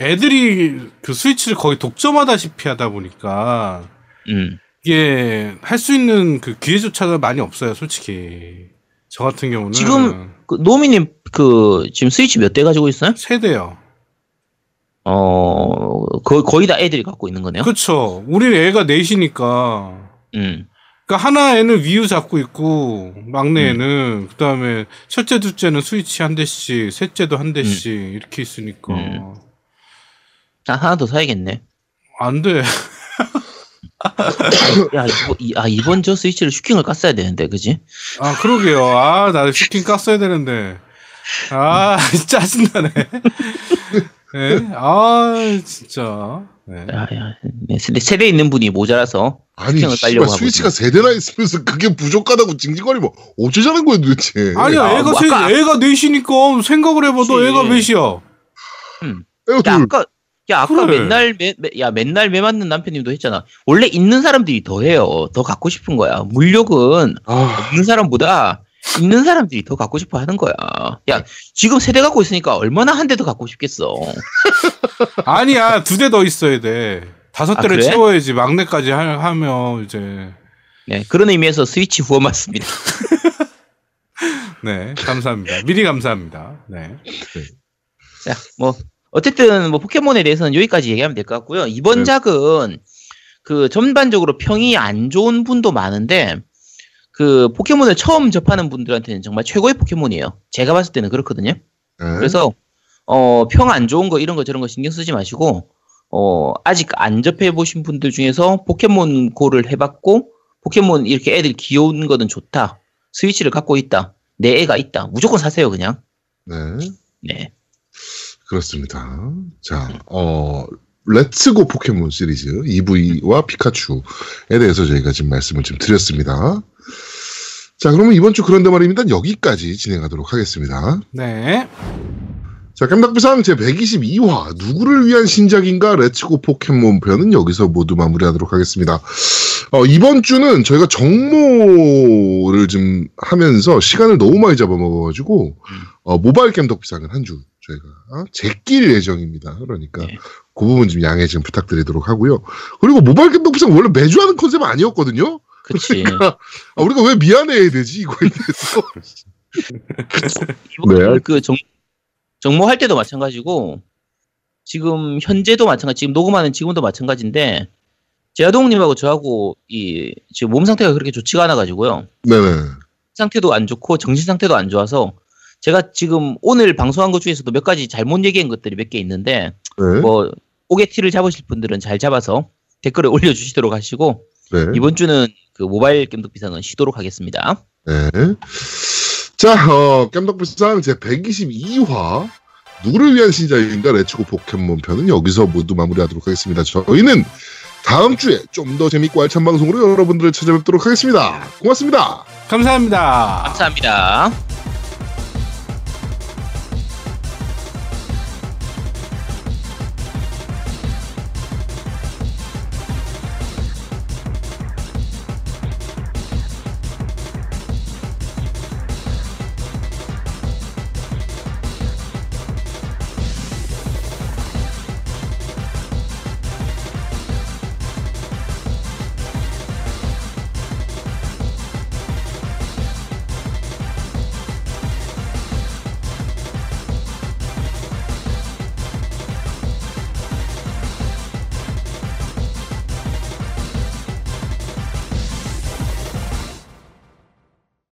애들이 그 스위치를 거의 독점하다시피 하다 보니까 음. 이게 할 수 있는 그 기회조차가 많이 없어요, 솔직히. 저 같은 경우는 지금 그 노미님 그 지금 스위치 몇 대 가지고 있어요? 세 대요. 어 거, 거의 다 애들이 갖고 있는 거네요. 그렇죠. 우리 애가 넷이니까. 음. 그러니까 하나 애는 Wii U 잡고 있고 막내 애는 그다음에 첫째 둘째는 스위치 한 대씩, 셋째도 한 대씩 이렇게 있으니까 음. 아, 하나 더 사야겠네. 안 돼. 야, 이거, 이, 아, 이번 저 스위치를 슈킹을 깠어야 되는데, 그지? 아 그러게요. 아나 슈킹 깠어야 되는데. 아 짜증나네. 네? 아 진짜. 네. 야, 야, 네, 세대, 세대 있는 분이 모자라서. 아니, 슈킹을 씨발, 스위치가 세 대나 있으면서 그게 부족하다고 징징거리면 어쩌자는 거야, 도대체. 아니야 아, 애가 뭐 세, 아까- 애가 넷이니까 생각을 해봐도 그치. 애가 몇이야. 애가 야, 둘. 아까, 야, 아까 그래. 맨날, 매, 매- 야, 맨날 매 맞는 남편님도 했잖아. 원래 있는 사람들이 더 해요. 더 갖고 싶은 거야. 물욕은 아, 없는 사람보다 있는 사람들이 더 갖고 싶어 하는 거야. 야, 지금 세대 갖고 있으니까 얼마나 한 대 더 갖고 싶겠어. 아니야 두 대 더 있어야 돼. 다섯 아, 대를 그래? 채워야지 막내까지 하, 하면 이제 네, 그런 의미에서 스위치 후원 맞습니다. 네 감사합니다. 미리 감사합니다. 네. 자, 뭐 어쨌든 뭐 포켓몬에 대해서는 여기까지 얘기하면 될 것 같고요. 이번 네. 작은 그 전반적으로 평이 안 좋은 분도 많은데 그 포켓몬을 처음 접하는 분들한테는 정말 최고의 포켓몬이에요. 제가 봤을 때는 그렇거든요. 네. 그래서 어, 평 안 좋은 거 이런 거 저런 거 신경 쓰지 마시고 어, 아직 안 접해 보신 분들 중에서 포켓몬 고를 해봤고 포켓몬 이렇게 애들 귀여운 거는 좋다. 스위치를 갖고 있다. 내 애가 있다. 무조건 사세요 그냥. 네. 네. 그렇습니다. 자, 어, 렛츠고 포켓몬 시리즈 이브이와 피카츄에 대해서 저희가 지금 말씀을 좀 드렸습니다. 자, 그러면 이번 주 그런데 말입니다. 여기까지 진행하도록 하겠습니다. 네. 자, 겜덕비상 제 122화 누구를 위한 신작인가 Let's Go 포켓몬 편은 여기서 모두 마무리하도록 하겠습니다. 어, 이번 주는 저희가 정모를 좀 하면서 시간을 너무 많이 잡아먹어가지고 어, 모바일 겜덕비상은 한 주 저희가 어, 제낄 예정입니다. 그러니까 네. 그 부분 좀 양해 좀 부탁드리도록 하고요. 그리고 모바일 겜덕비상 원래 매주 하는 컨셉 아니었거든요. 그치. 아, 우리가 왜 미안해야 되지 이거에 대해서. 이번 네. 그 정, 정모할 때도 마찬가지고 지금 현재도 마찬가지 지금 녹음하는 지금도 마찬가지인데 제아동님하고 저하고 이 지금 몸 상태가 그렇게 좋지가 않아 가지고요 네네. 상태도 안 좋고 정신 상태도 안 좋아서 제가 지금 오늘 방송한 것 중에서도 몇 가지 잘못 얘기한 것들이 몇 개 있는데 네. 뭐 오게티를 잡으실 분들은 잘 잡아서 댓글에 올려주시도록 하시고 네. 이번 주는 그 모바일 겜덕 비상은 쉬도록 하겠습니다. 네. 자, 어, 깜덕불상 제 122화 누구를 위한 신작인가 레츠고 포켓몬 편은 여기서 모두 마무리하도록 하겠습니다. 저희는 다음 주에 좀 더 재밌고 알찬 방송으로 여러분들을 찾아뵙도록 하겠습니다. 고맙습니다. 감사합니다. 감사합니다.